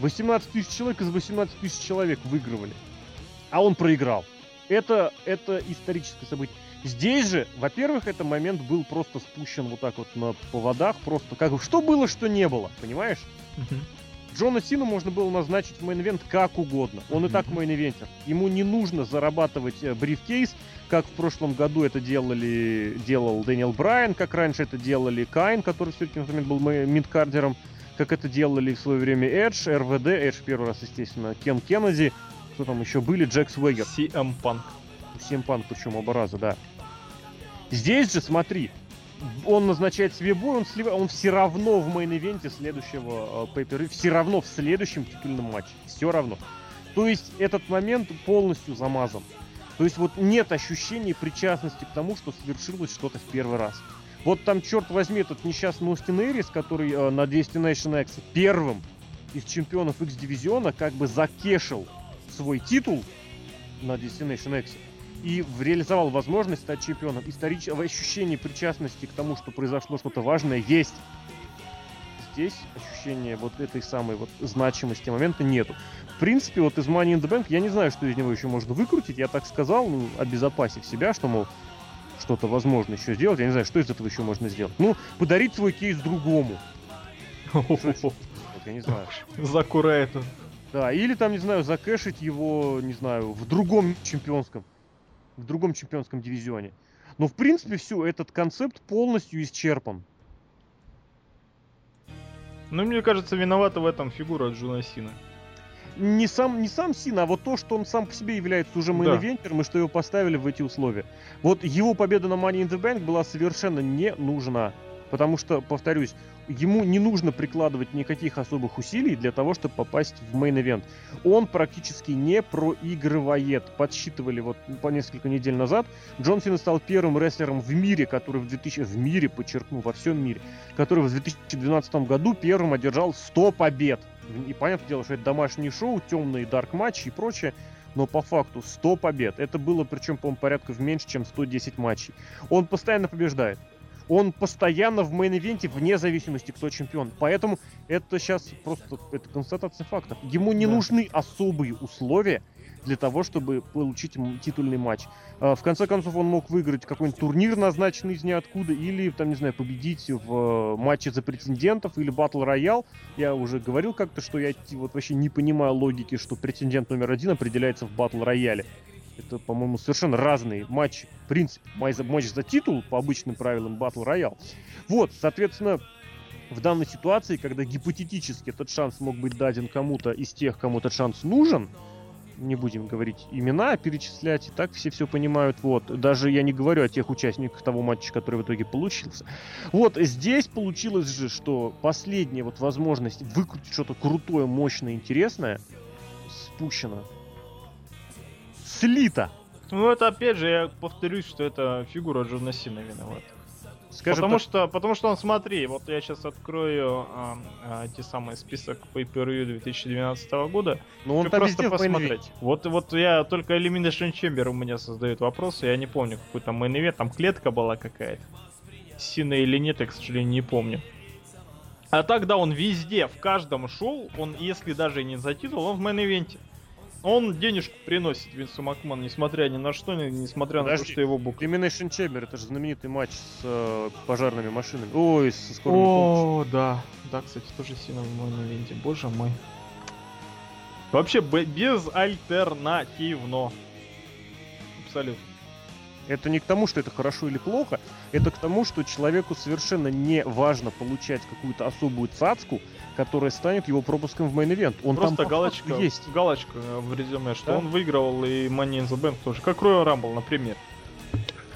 18 тысяч человек из 18 тысяч человек выигрывали, а он проиграл. Это, это историческое событие. Здесь же, во-первых, этот момент был просто спущен вот так вот на поводах, просто как бы что было, что не было, понимаешь? Джона Сина можно было назначить в main event как угодно. Он и так main eventer. Ему не нужно зарабатывать э, briefcase, как в прошлом году это делали, делал Дэниел Брайан, как раньше это делали Кайн, который все-таки на тот момент был midcarder ом, как это делали в свое время Эдж, RVD, Эдж первый раз, естественно, Кен Кеннеди, кто там еще были, Джек Свегер.
CM Punk.
CM Punk, причем оба раза, да. Здесь же, смотри, он назначает себе бой, он, слив... он все равно в main event е следующего э, pay-per, все равно в следующем титульном матче. Все равно. То есть этот момент полностью замазан. То есть вот нет ощущения причастности к тому, что совершилось что-то в первый раз. Вот там, черт возьми, этот несчастный Остин Эрис, который э, на Destination X первым из чемпионов X-дивизиона как бы закешил свой титул на Destination X и реализовал возможность стать чемпионом. Историческое ощущение причастности к тому, что произошло что-то важное, есть. Здесь ощущение вот этой самой вот значимости момента нету. В принципе, вот из Money in the Bank я не знаю, что из него еще можно выкрутить. Я так сказал, ну, обезопасив себя, что, мол, что-то возможно еще сделать. Я не знаю, что из этого еще можно сделать. Ну, подарить свой кейс другому.
Я не знаю. Закура это.
Да, или там, не знаю, за cash ить его, не знаю, в другом чемпионском в другом чемпионском дивизионе. Но в принципе все, этот концепт полностью исчерпан.
Ну, мне кажется, виновата в этом фигура Джона Сина.
Не сам, не сам Сина, а вот то, что он сам по себе является уже main eventer ом, и что его поставили в эти условия. Вот его победа на Money in the Bank была совершенно не нужна. Потому что, повторюсь, ему не нужно прикладывать никаких особых усилий для того, чтобы попасть в main event. Он практически не проигрывает. Подсчитывали вот по несколько недель назад. Джон Сина стал первым рестлером в мире, который в 2000... В мире, подчеркну, во всем мире. Который в 2012 году первым одержал 100 побед. И понятное дело, что это домашнее шоу, темные dark матчи и прочее но по факту 100 побед. Это было, причем, по-моему, порядка в меньше, чем 110 матчей. Он постоянно побеждает он постоянно в main event е вне зависимости, кто чемпион. Поэтому это сейчас просто это констатация фактов. Ему не да. нужны особые условия для того, чтобы получить титульный матч. А, в конце концов, он мог выиграть какой-нибудь турнир, назначенный из ниоткуда, или, там, не знаю, победить в э, матче за претендентов, или battle royal. Я уже говорил как-то, что я вот вообще не понимаю логики, что претендент номер один определяется в battle royal е. Это, по-моему, совершенно разные матчи. В принципе, матч за, титул по обычным правилам Battle Royale. Вот, соответственно, в данной ситуации, когда гипотетически этот шанс мог быть даден кому-то из тех, кому этот шанс нужен, не будем говорить имена, перечислять, и так все все понимают. Вот, даже я не говорю о тех участниках того матча, который в итоге получился. Вот, здесь получилось же, что последняя вот возможность выкрутить что-то крутое, мощное, интересное спущена слито.
Ну это опять же, я повторюсь, что это фигура Джона Сина виновата.
Скажем
потому так. что, потому что он, смотри, вот я сейчас открою а, а, те самые список Pay Per View 2012 года.
Ну он там просто посмотреть.
Вот, вот я только Elimination Chamber у меня создает вопросы, я не помню какой там мейн там клетка была какая-то. Сина или нет, я, к сожалению, не помню. А тогда он везде, в каждом шоу, он, если даже не за титул, он в main event е. Он денежку приносит Винсу Макман, несмотря ни на что, несмотря Подожди, на то, что его буква.
Elimination Chamber, это же знаменитый матч с э, пожарными машинами. Ой, со скорой
О, да. Да, кстати, тоже сильно в main event е. Боже мой. Вообще, без альтернативно. Абсолютно.
Это не к тому, что это хорошо или плохо, это к тому, что человеку совершенно не важно получать какую-то особую цацку, которая станет его пропуском в main event.
Он Просто там галочка, есть. галочка в резюме, что да? он выигрывал и Money in the Bank тоже, как Royal Rumble, например.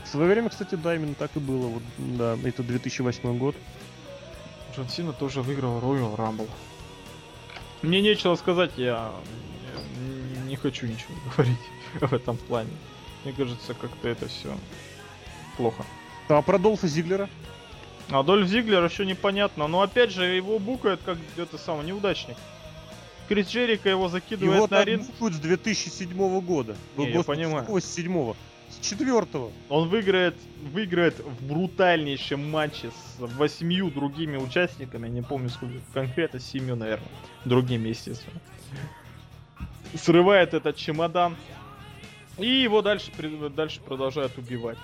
В свое время, кстати, да, именно так и было. Вот, да, это 2008 год.
Джон Сина тоже выиграл Royal Rumble. Мне нечего сказать, я не хочу ничего говорить в этом плане. Мне кажется, как-то это все плохо.
А про Долфа Зиглера?
А Дольф Зиглер еще непонятно. Но опять же, его букают как где-то самый неудачник. Крис Джерика его закидывает
его
на арен...
Его с 2007 года.
Не, я понимаю.
С 7 с четвертого.
Он выиграет, выиграет в брутальнейшем матче с восьмью другими участниками. Не помню сколько конкретно, семью, наверное. Другими, естественно. Срывает этот чемодан. И его дальше, дальше продолжают убивать.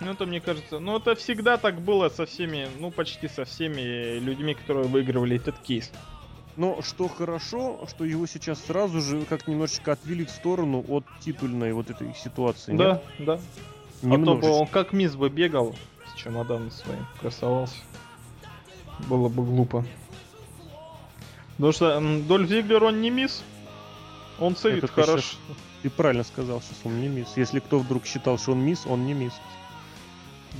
Ну, это, мне кажется, ну, это всегда так было со всеми, ну, почти со всеми людьми, которые выигрывали этот кейс.
Но что хорошо, что его сейчас сразу же как немножечко отвели в сторону от титульной вот этой ситуации.
Да, нет? да. Немножечко. А то бы он как мисс бы бегал с чемоданом своим, красовался. Было бы глупо. Потому что Дольф Зиглер, он не мисс. Он ценит хорошо.
Ты правильно сказал, что он не мисс. Если кто вдруг считал, что он мисс, он не мисс.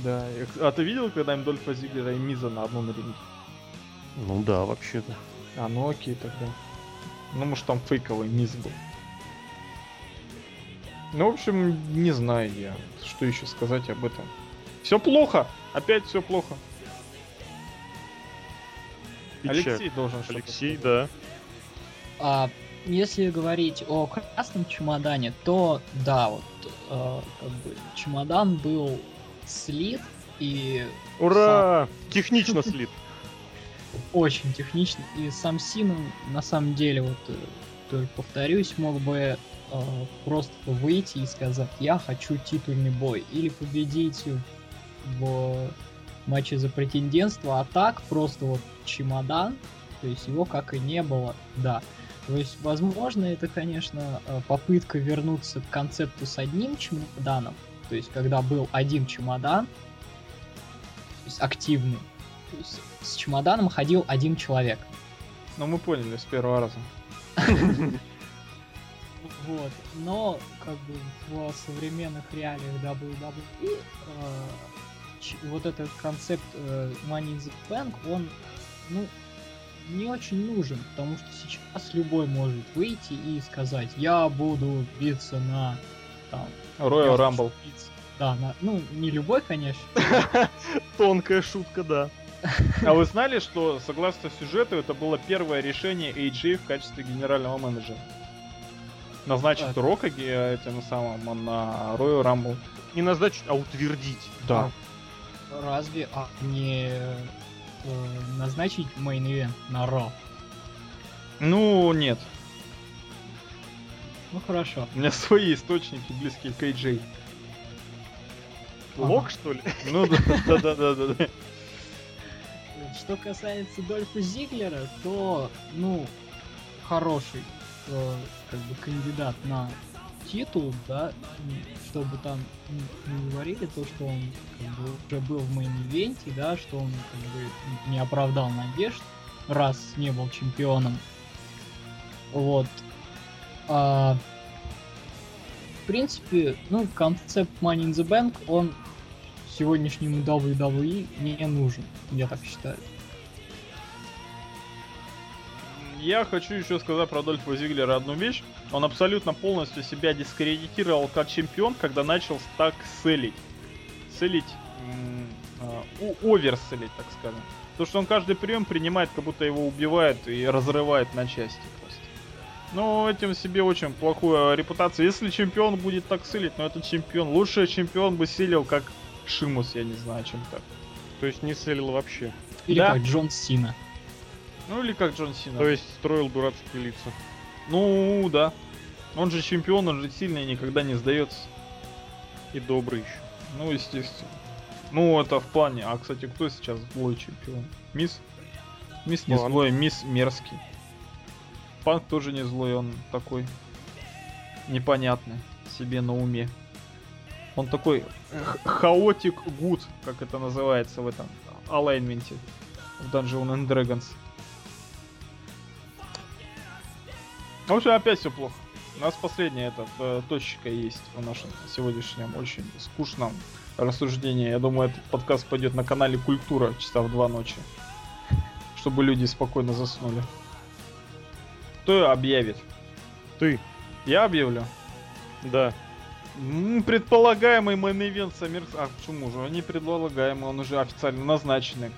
Да. А ты видел когда-нибудь Дольфа Зиглера и Миза на одном ринге?
Ну да, вообще-то.
А, ну окей тогда. Ну, может, там фейковый Миз был. Ну, в общем, не знаю я, что еще сказать об этом. Все плохо! Опять все плохо.
Печаль. Алексей должен Алексей, да.
А, если говорить о красном чемодане, то да, вот э, как бы чемодан был слит и...
Ура! Сам... Технично слит.
Очень технично. И сам Син, на самом деле, вот э, только повторюсь, мог бы э, просто выйти и сказать, я хочу титульный бой. Или победить в матче за претендентство, а так просто вот чемодан, то есть его как и не было, да. То есть, возможно, это, конечно, э, попытка вернуться к концепту с одним чемоданом, то есть когда был один чемодан, то есть активный, с, с чемоданом ходил один человек.
Ну, мы поняли с первого раза.
Вот. Но, как бы, в современных реалиях WWE э, вот этот концепт э, Money in the Bank, он, ну, не очень нужен, потому что сейчас любой может выйти и сказать, я буду биться на там,
Royal Rumble.
Да, на, ну, не любой, конечно.
Тонкая шутка, да.
А вы знали, что согласно сюжету это было первое решение AJ в качестве генерального менеджера? Назначить а, Рока этим самым на Royal Rumble.
Не назначить, а утвердить.
Да.
А, разве а не э, назначить мейн ивент на Ро?
Ну, нет.
Ну хорошо.
У меня свои источники близкие к AJ.
Лок, что ли?
Ну да, да, да, да, да.
Что касается Дольфа Зиглера, то, ну, хороший э, как бы кандидат на титул, да, чтобы там не говорили то, что он как бы, уже был в main event е, да, что он как бы не оправдал надежд, раз не был чемпионом. Вот. А, в принципе, ну, концепт Money in the Bank, он сегодняшнему WWE не нужен, я так считаю.
Я хочу еще сказать про Дольфа Зиглера одну вещь. Он абсолютно полностью себя дискредитировал как чемпион, когда начал так селить. Селить, э, оверселить, так скажем. То, что он каждый прием принимает, как будто его убивает и разрывает на части. Ну, этим себе очень плохую репутацию. Если чемпион будет так силить, но ну, это чемпион. Лучший чемпион бы силил, как Шимус, я не знаю, чем так.
То есть не селил вообще.
Или да. как Джон Сина.
Ну или как Джон Сина.
То есть строил дурацкие лица.
Ну да. Он же чемпион, он же сильный никогда не сдается.
И добрый еще.
Ну, естественно. Ну, это в плане. А, кстати, кто сейчас злой чемпион? Мисс? Мисс не Панк. злой, мисс мерзкий. Панк тоже не злой, он такой непонятный себе на уме. Он такой хаотик гуд, как это называется в этом алайнменте в Dungeon and Dragons. В общем, опять все плохо. У нас последняя эта э, точка есть в нашем сегодняшнем очень скучном рассуждении. Я думаю, этот подкаст пойдет на канале Культура часа в два ночи. Чтобы люди спокойно заснули. Кто объявит?
Ты.
Я объявлю?
Да.
Предполагаемый main event Summer... А, почему же? Не предполагаемый, он уже официально назначенный.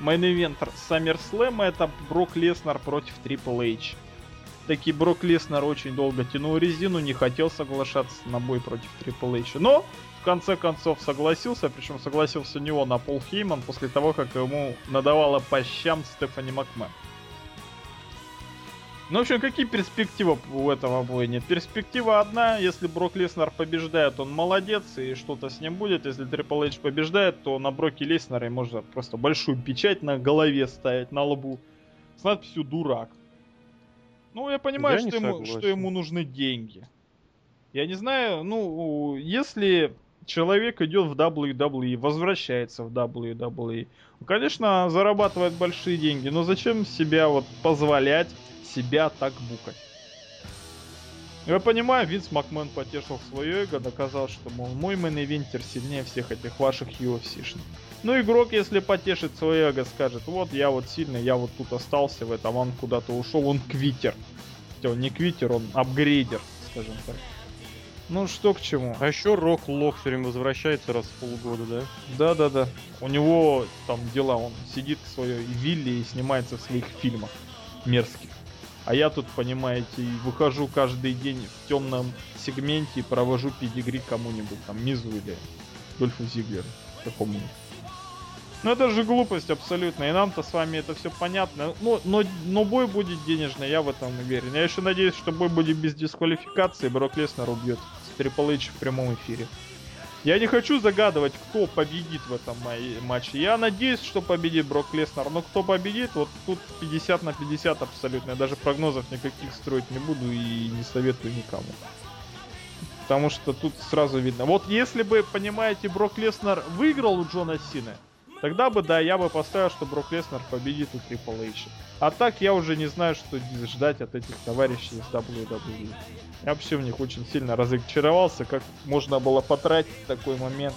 Main event SummerSlam это Брок Леснар против Triple H. Таки Брок Леснар очень долго тянул резину, не хотел соглашаться на бой против Triple H. Но в конце концов согласился, причем согласился не он, а Пол Хейман после того, как ему надавала по щам Стефани Макмен. Ну, в общем, какие перспективы у этого боя нет? Перспектива одна, если Брок Леснар побеждает, он молодец, и что-то с ним будет. Если Трипл Эйдж побеждает, то на Броке Леснера можно просто большую печать на голове ставить, на лбу, с надписью «Дурак». Ну, я понимаю, я что, ему, что ему нужны деньги. Я не знаю, ну, если человек идет в WWE, возвращается в WWE, конечно, зарабатывает большие деньги, но зачем себя вот позволять себя так book ать? Я понимаю, Винс Макмен потешил свое эго, доказал, что, мол, мой main eventer сильнее всех этих ваших UFC -шных. Ну, игрок, если потешит свое эго, скажет, вот я вот сильный, я вот тут остался в этом, он куда-то ушел, он quitter. Хотя он не квитер, он апгрейдер, скажем так. Ну, что к чему.
А еще Рок Лок все время возвращается раз в полгода, да?
Да-да-да. У него там дела, он сидит в своей вилле и снимается в своих фильмах мерзких. А я тут, понимаете, выхожу каждый день в темном сегменте и провожу педигри кому-нибудь, там, Мизу или Дольфу Зиглеру, какому-нибудь. Ну это же глупость абсолютно, и нам-то с вами это все понятно. Но, но, но бой будет денежный, я в этом уверен. Я еще надеюсь, что бой будет без дисквалификации, Брок Леснер убьет Трипл в прямом эфире. Я не хочу загадывать, кто победит в этом матче. Я надеюсь, что победит Брок Леснер. Но кто победит, вот тут 50 на 50 абсолютно. Я даже прогнозов никаких строить не буду и не советую никому. Потому что тут сразу видно. Вот если бы, понимаете, Брок Леснер выиграл у Джона Сины, Тогда бы, да, я бы поставил, что Брок Леснер победит у Triple H. А так я уже не знаю, что ждать от этих товарищей из WWE. Я вообще в них очень сильно разочаровался, как можно было потратить такой момент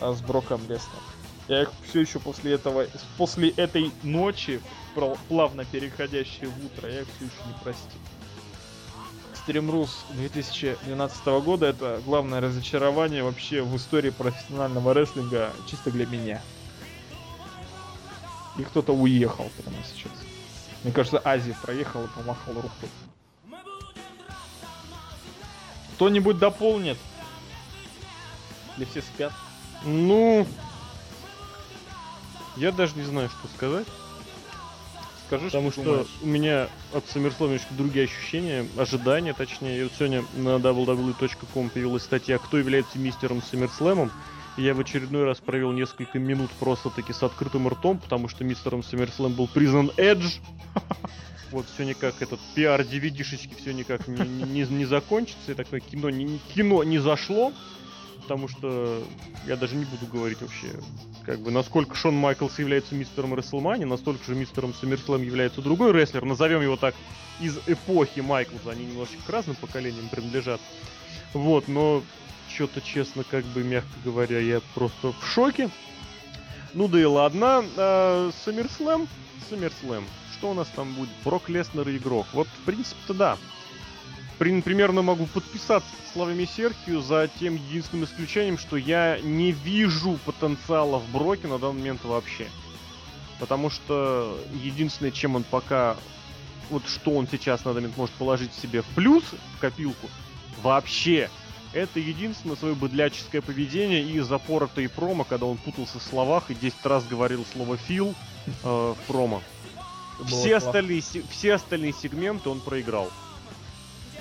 а, с Броком Леснером. Я их все еще после этого, после этой ночи, плавно переходящей в утро, я их все еще не простил. Extreme Rules 2012 года это главное разочарование вообще в истории профессионального рестлинга чисто для меня. И кто-то уехал прямо сейчас. Мне кажется, Ази проехал и помахал рукой. Кто-нибудь дополнит? Или все спят?
Ну, я даже не знаю, что сказать.
Скажи,
Потому что, что у меня от SummerSlam немножко другие ощущения, ожидания, точнее. И вот сегодня на www.com появилась статья «Кто является мистером SummerSlam?». Я в очередной раз провел несколько минут просто-таки с открытым ртом, потому что мистером SummerSlam был признан Edge. Вот все никак, этот пиар DVD-шечки все никак не, не, не закончится. И такое кино не, кино не зашло потому что я даже не буду говорить вообще, как бы, насколько Шон Майклс является мистером Рестлмани, настолько же мистером Саммерслэм является другой рестлер, назовем его так, из эпохи Майклса, они немножечко к разным поколениям принадлежат. Вот, но что-то, честно, как бы, мягко говоря, я просто в шоке. Ну да и ладно, Саммерслэм, Саммерслэм, что у нас там будет? Брок Леснер игрок. Вот, в принципе-то да примерно могу подписаться словами Серхию за тем единственным исключением, что я не вижу потенциала в Броке на данный момент вообще. Потому что единственное, чем он пока... Вот что он сейчас на данный момент может положить себе в плюс, в копилку, вообще, это единственное свое быдляческое поведение и запоротые промо, когда он путался в словах и 10 раз говорил слово «фил» э, в промо. Все остальные, все остальные сегменты он проиграл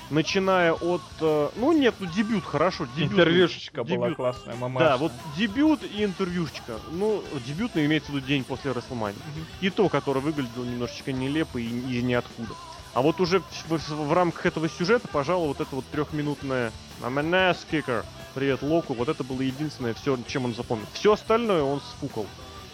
начиная от... Э, ну нет, ну дебют, хорошо,
дебют. Интервьюшечка дебют. была классная, мама.
Да, вот дебют и интервьюшечка. Ну, дебютный имеется в виду день после Расселмани. Угу. И то, который выглядел немножечко нелепо и, и ниоткуда. А вот уже в, в, в рамках этого сюжета, пожалуй, вот это вот трехминутное I'm an ass kicker. Привет, Локу. Вот это было единственное, все, чем он запомнил. Все остальное он сфукал.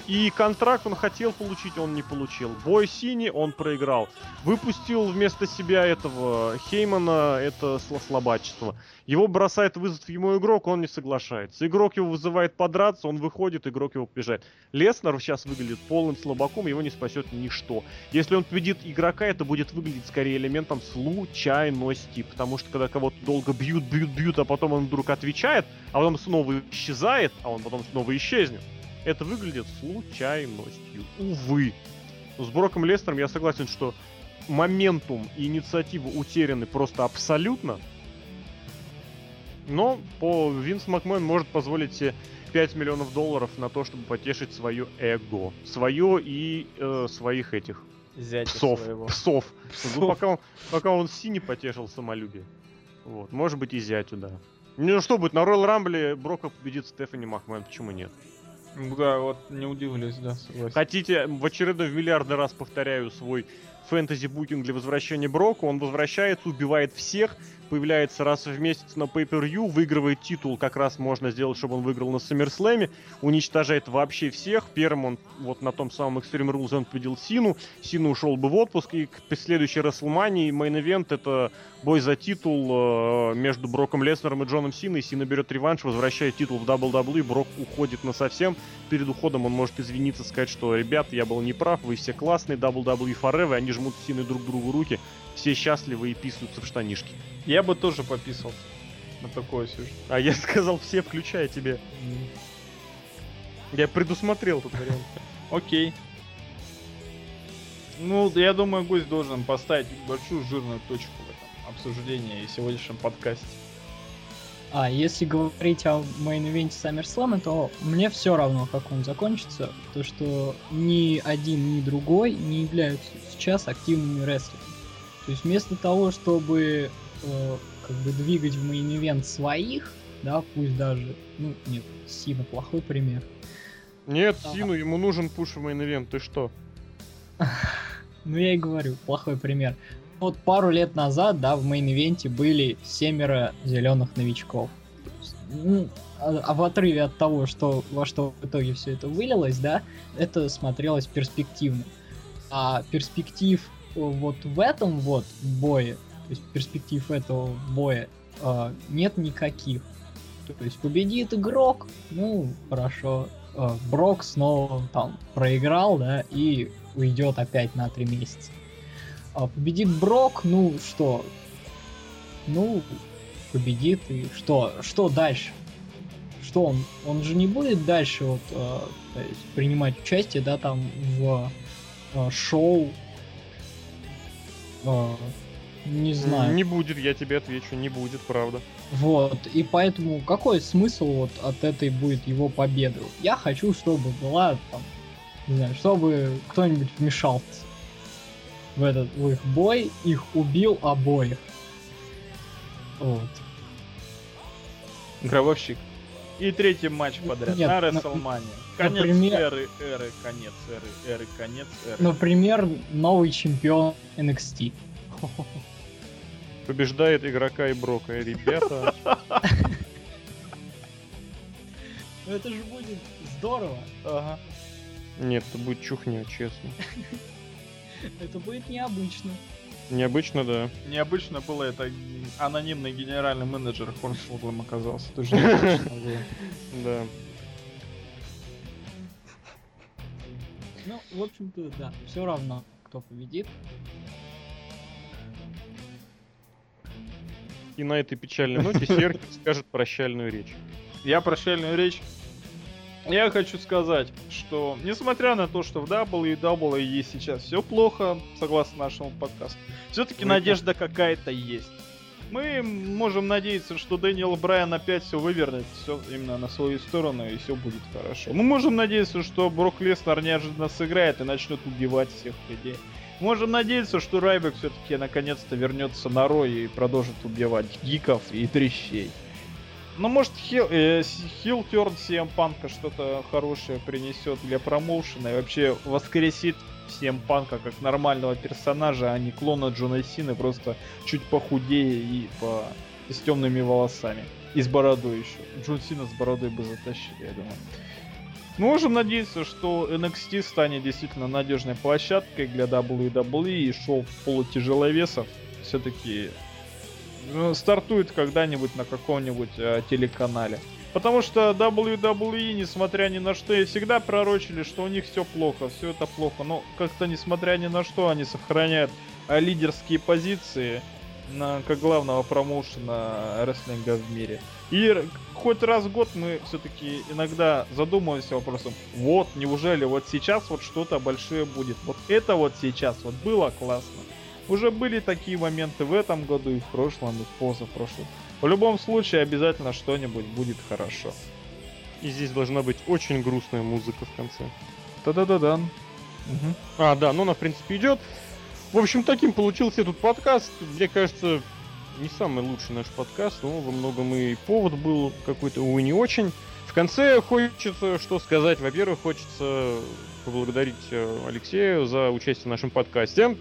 И контракт он хотел получить, он не получил. Бой Сини он проиграл. Выпустил вместо себя этого Хеймана, это слабачество. Его бросает вызов ему игрок, он не соглашается. Игрок его вызывает подраться, он выходит, игрок его побежает. Леснер сейчас выглядит полным слабаком, его не спасет ничто. Если он победит игрока, это будет выглядеть скорее элементом случайности. Потому что когда кого-то долго бьют, бьют, бьют, а потом он вдруг отвечает, а потом снова исчезает, а он потом снова исчезнет это выглядит случайностью. Увы. С Броком Лестером я согласен, что моментум и инициатива утеряны просто абсолютно. Но по Винс Макмен может позволить себе 5 миллионов долларов на то, чтобы потешить свое эго. Свое и э, своих этих
Зятя
псов. Своего. Псов. псов. Ну, пока, он, пока он синий потешил самолюбие. Вот. Может быть и зятю, да. Ну что будет, на Royal Rumble Брока победит Стефани Махмен, почему нет?
Да, вот не удивлюсь, да,
согласен. Хотите, в очередной в миллиардный раз повторяю свой фэнтези-букинг для возвращения Брока, он возвращается, убивает всех, появляется раз в месяц на Pay-Per-View, выигрывает титул, как раз можно сделать, чтобы он выиграл на SummerSlam, уничтожает вообще всех. Первым он вот на том самом Extreme Rules он победил Сину, Сину ушел бы в отпуск, и к следующей WrestleMania main event это бой за титул э, между Броком Леснером и Джоном Синой. Сина берет реванш, возвращает титул WWE, Брок уходит насовсем. Перед уходом он может извиниться, сказать, что, ребят, я был неправ, вы все классные, WWE forever, они жмут Сины друг другу руки, все счастливы и писаются в штанишки.
Я бы тоже пописал на такое сюжет.
А я сказал все, включая тебе. Я предусмотрел этот вариант.
Окей. Ну, я думаю, гость должен поставить большую жирную точку в этом обсуждении и сегодняшнем подкасте.
А если говорить о мейн-ивенте SummerSlam, то мне все равно, как он закончится, то что ни один, ни другой не являются сейчас активными рестлерами. То есть вместо того, чтобы э, как бы двигать в main event своих, да, пусть даже, ну, нет, Сина плохой пример.
Нет, а, Сину ему нужен push в main event, ты что?
ну, я и говорю, плохой пример. Вот пару лет назад, да, в мейн-ивенте были семеро зеленых новичков. а, а в отрыве от того, что во что в итоге все это вылилось, да, это смотрелось перспективно. А перспектив вот в этом вот бое, то есть перспектив этого боя э, нет никаких. То есть победит игрок, ну хорошо, э, Брок снова там проиграл, да, и уйдет опять на три месяца. А победит Брок, ну что, ну победит и что, что дальше? Что он, он же не будет дальше вот э, то есть принимать участие, да, там в э, шоу
э, не знаю. Не будет, я тебе отвечу, не будет, правда.
Вот, и поэтому какой смысл вот от этой будет его победы? Я хочу, чтобы была там, не знаю, чтобы кто-нибудь вмешался в этот в их бой, их убил обоих. Вот.
Гробовщик. И третий матч подряд Нет, на Рестлмане. Конец например... эры, эры, конец эры, эры, конец эры.
Например, новый чемпион NXT.
Побеждает игрока и Брока, ребята.
Ну это же будет здорово. Ага.
Нет, это будет чухня, честно.
Это будет необычно.
Необычно, да.
Необычно было это анонимный генеральный менеджер Хорнсфолдом оказался. Тоже
Да.
Ну, в общем-то, да, все равно, кто победит.
И на этой печальной ноте Серхи скажет прощальную речь.
Я прощальную речь я хочу сказать, что несмотря на то, что в WWE сейчас все плохо, согласно нашему подкасту, все-таки надежда какая-то есть. Мы можем надеяться, что Дэниел Брайан опять все вывернет, все именно на свою сторону, и все будет хорошо. Мы можем надеяться, что Брок Леснер неожиданно сыграет и начнет убивать всех людей. Можем надеяться, что Райбек все-таки наконец-то вернется на Рой и продолжит убивать гиков и трещей. Ну, может, хил, э, хил терн CM Панка что-то хорошее принесет для промоушена и вообще воскресит CM Панка как нормального персонажа, а не клона Джона Сины, просто чуть похудее и по... с темными волосами. И с бородой еще. Джон Сина с бородой бы затащили, я думаю. Мы можем надеяться, что NXT станет действительно надежной площадкой для WWE и шоу полутяжеловесов все-таки стартует когда-нибудь на каком-нибудь э, телеканале. Потому что WWE, несмотря ни на что, и всегда пророчили, что у них все плохо, все это плохо. Но как-то, несмотря ни на что, они сохраняют э, лидерские позиции на, как главного промоушена рестлинга в мире. И хоть раз в год мы все-таки иногда задумываемся вопросом, вот, неужели вот сейчас вот что-то большое будет? Вот это вот сейчас вот было классно. Уже были такие моменты в этом году и в прошлом, и в позапрошлом. В любом случае, обязательно что-нибудь будет хорошо.
И здесь должна быть очень грустная музыка в конце.
Та-да-да-да.
Угу. А, да, ну она, в принципе, идет. В общем, таким получился этот подкаст. Мне кажется, не самый лучший наш подкаст, но во многом и повод был какой-то, увы, не очень. В конце хочется что сказать. Во-первых, хочется поблагодарить э, Алексею за участие в нашем подкасте.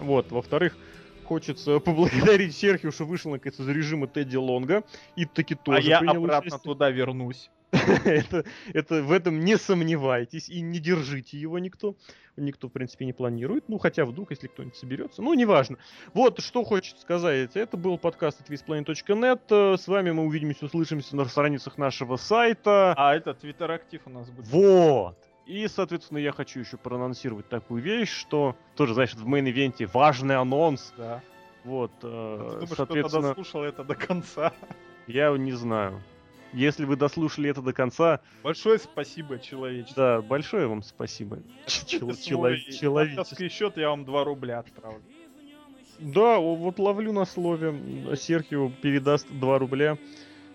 Вот, во-вторых, хочется поблагодарить Серхио, что вышел наконец из режима Тедди Лонга. И таки тоже А
я обратно участие. туда вернусь.
это, это в этом не сомневайтесь и не держите его никто. Никто, в принципе, не планирует. Ну, хотя вдруг, если кто-нибудь соберется. Ну, неважно. Вот, что хочет сказать. Это был подкаст от visplanet.net. С вами мы увидимся, услышимся на страницах нашего сайта.
А это Твиттер актив у нас будет.
Вот. И, соответственно, я хочу еще проанонсировать такую вещь, что тоже, значит, в мейн-ивенте важный анонс.
Да.
Вот, э,
а думаешь, соответственно... дослушал это до конца?
Я не знаю. Если вы дослушали это до конца...
Большое спасибо, человечество.
Да, большое вам спасибо.
Человеческий счет я вам 2 рубля отправлю.
Да, вот ловлю на слове. Серхио передаст 2 рубля.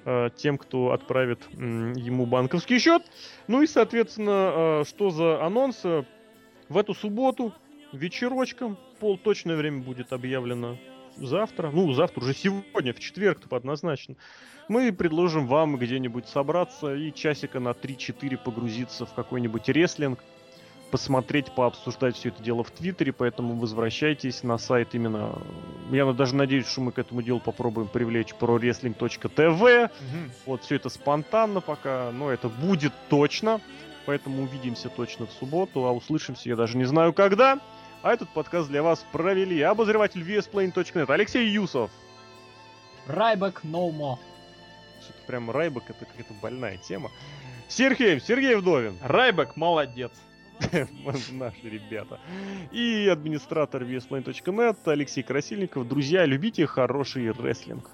Э, тем, кто отправит ему банковский счет. Ну и, соответственно, э, что за анонс? В эту субботу вечерочком, пол точное время будет объявлено завтра, ну, завтра уже сегодня, в четверг то однозначно, мы предложим вам где-нибудь собраться и часика на 3-4 погрузиться в какой-нибудь рестлинг. Посмотреть, пообсуждать все это дело в Твиттере, поэтому возвращайтесь на сайт именно... Я даже надеюсь, что мы к этому делу попробуем привлечь prowrestling.tv. Угу. Вот все это спонтанно пока, но это будет точно. Поэтому увидимся точно в субботу, а услышимся я даже не знаю когда. А этот подкаст для вас провели обозреватель VSPlane.net Алексей Юсов.
Райбек no more.
Что-то прям Райбек это какая-то больная тема. Сергей, Сергей Вдовин.
Райбек молодец.
Наши ребята. И администратор VSPlane.net Алексей Красильников. Друзья, любите хороший рестлинг.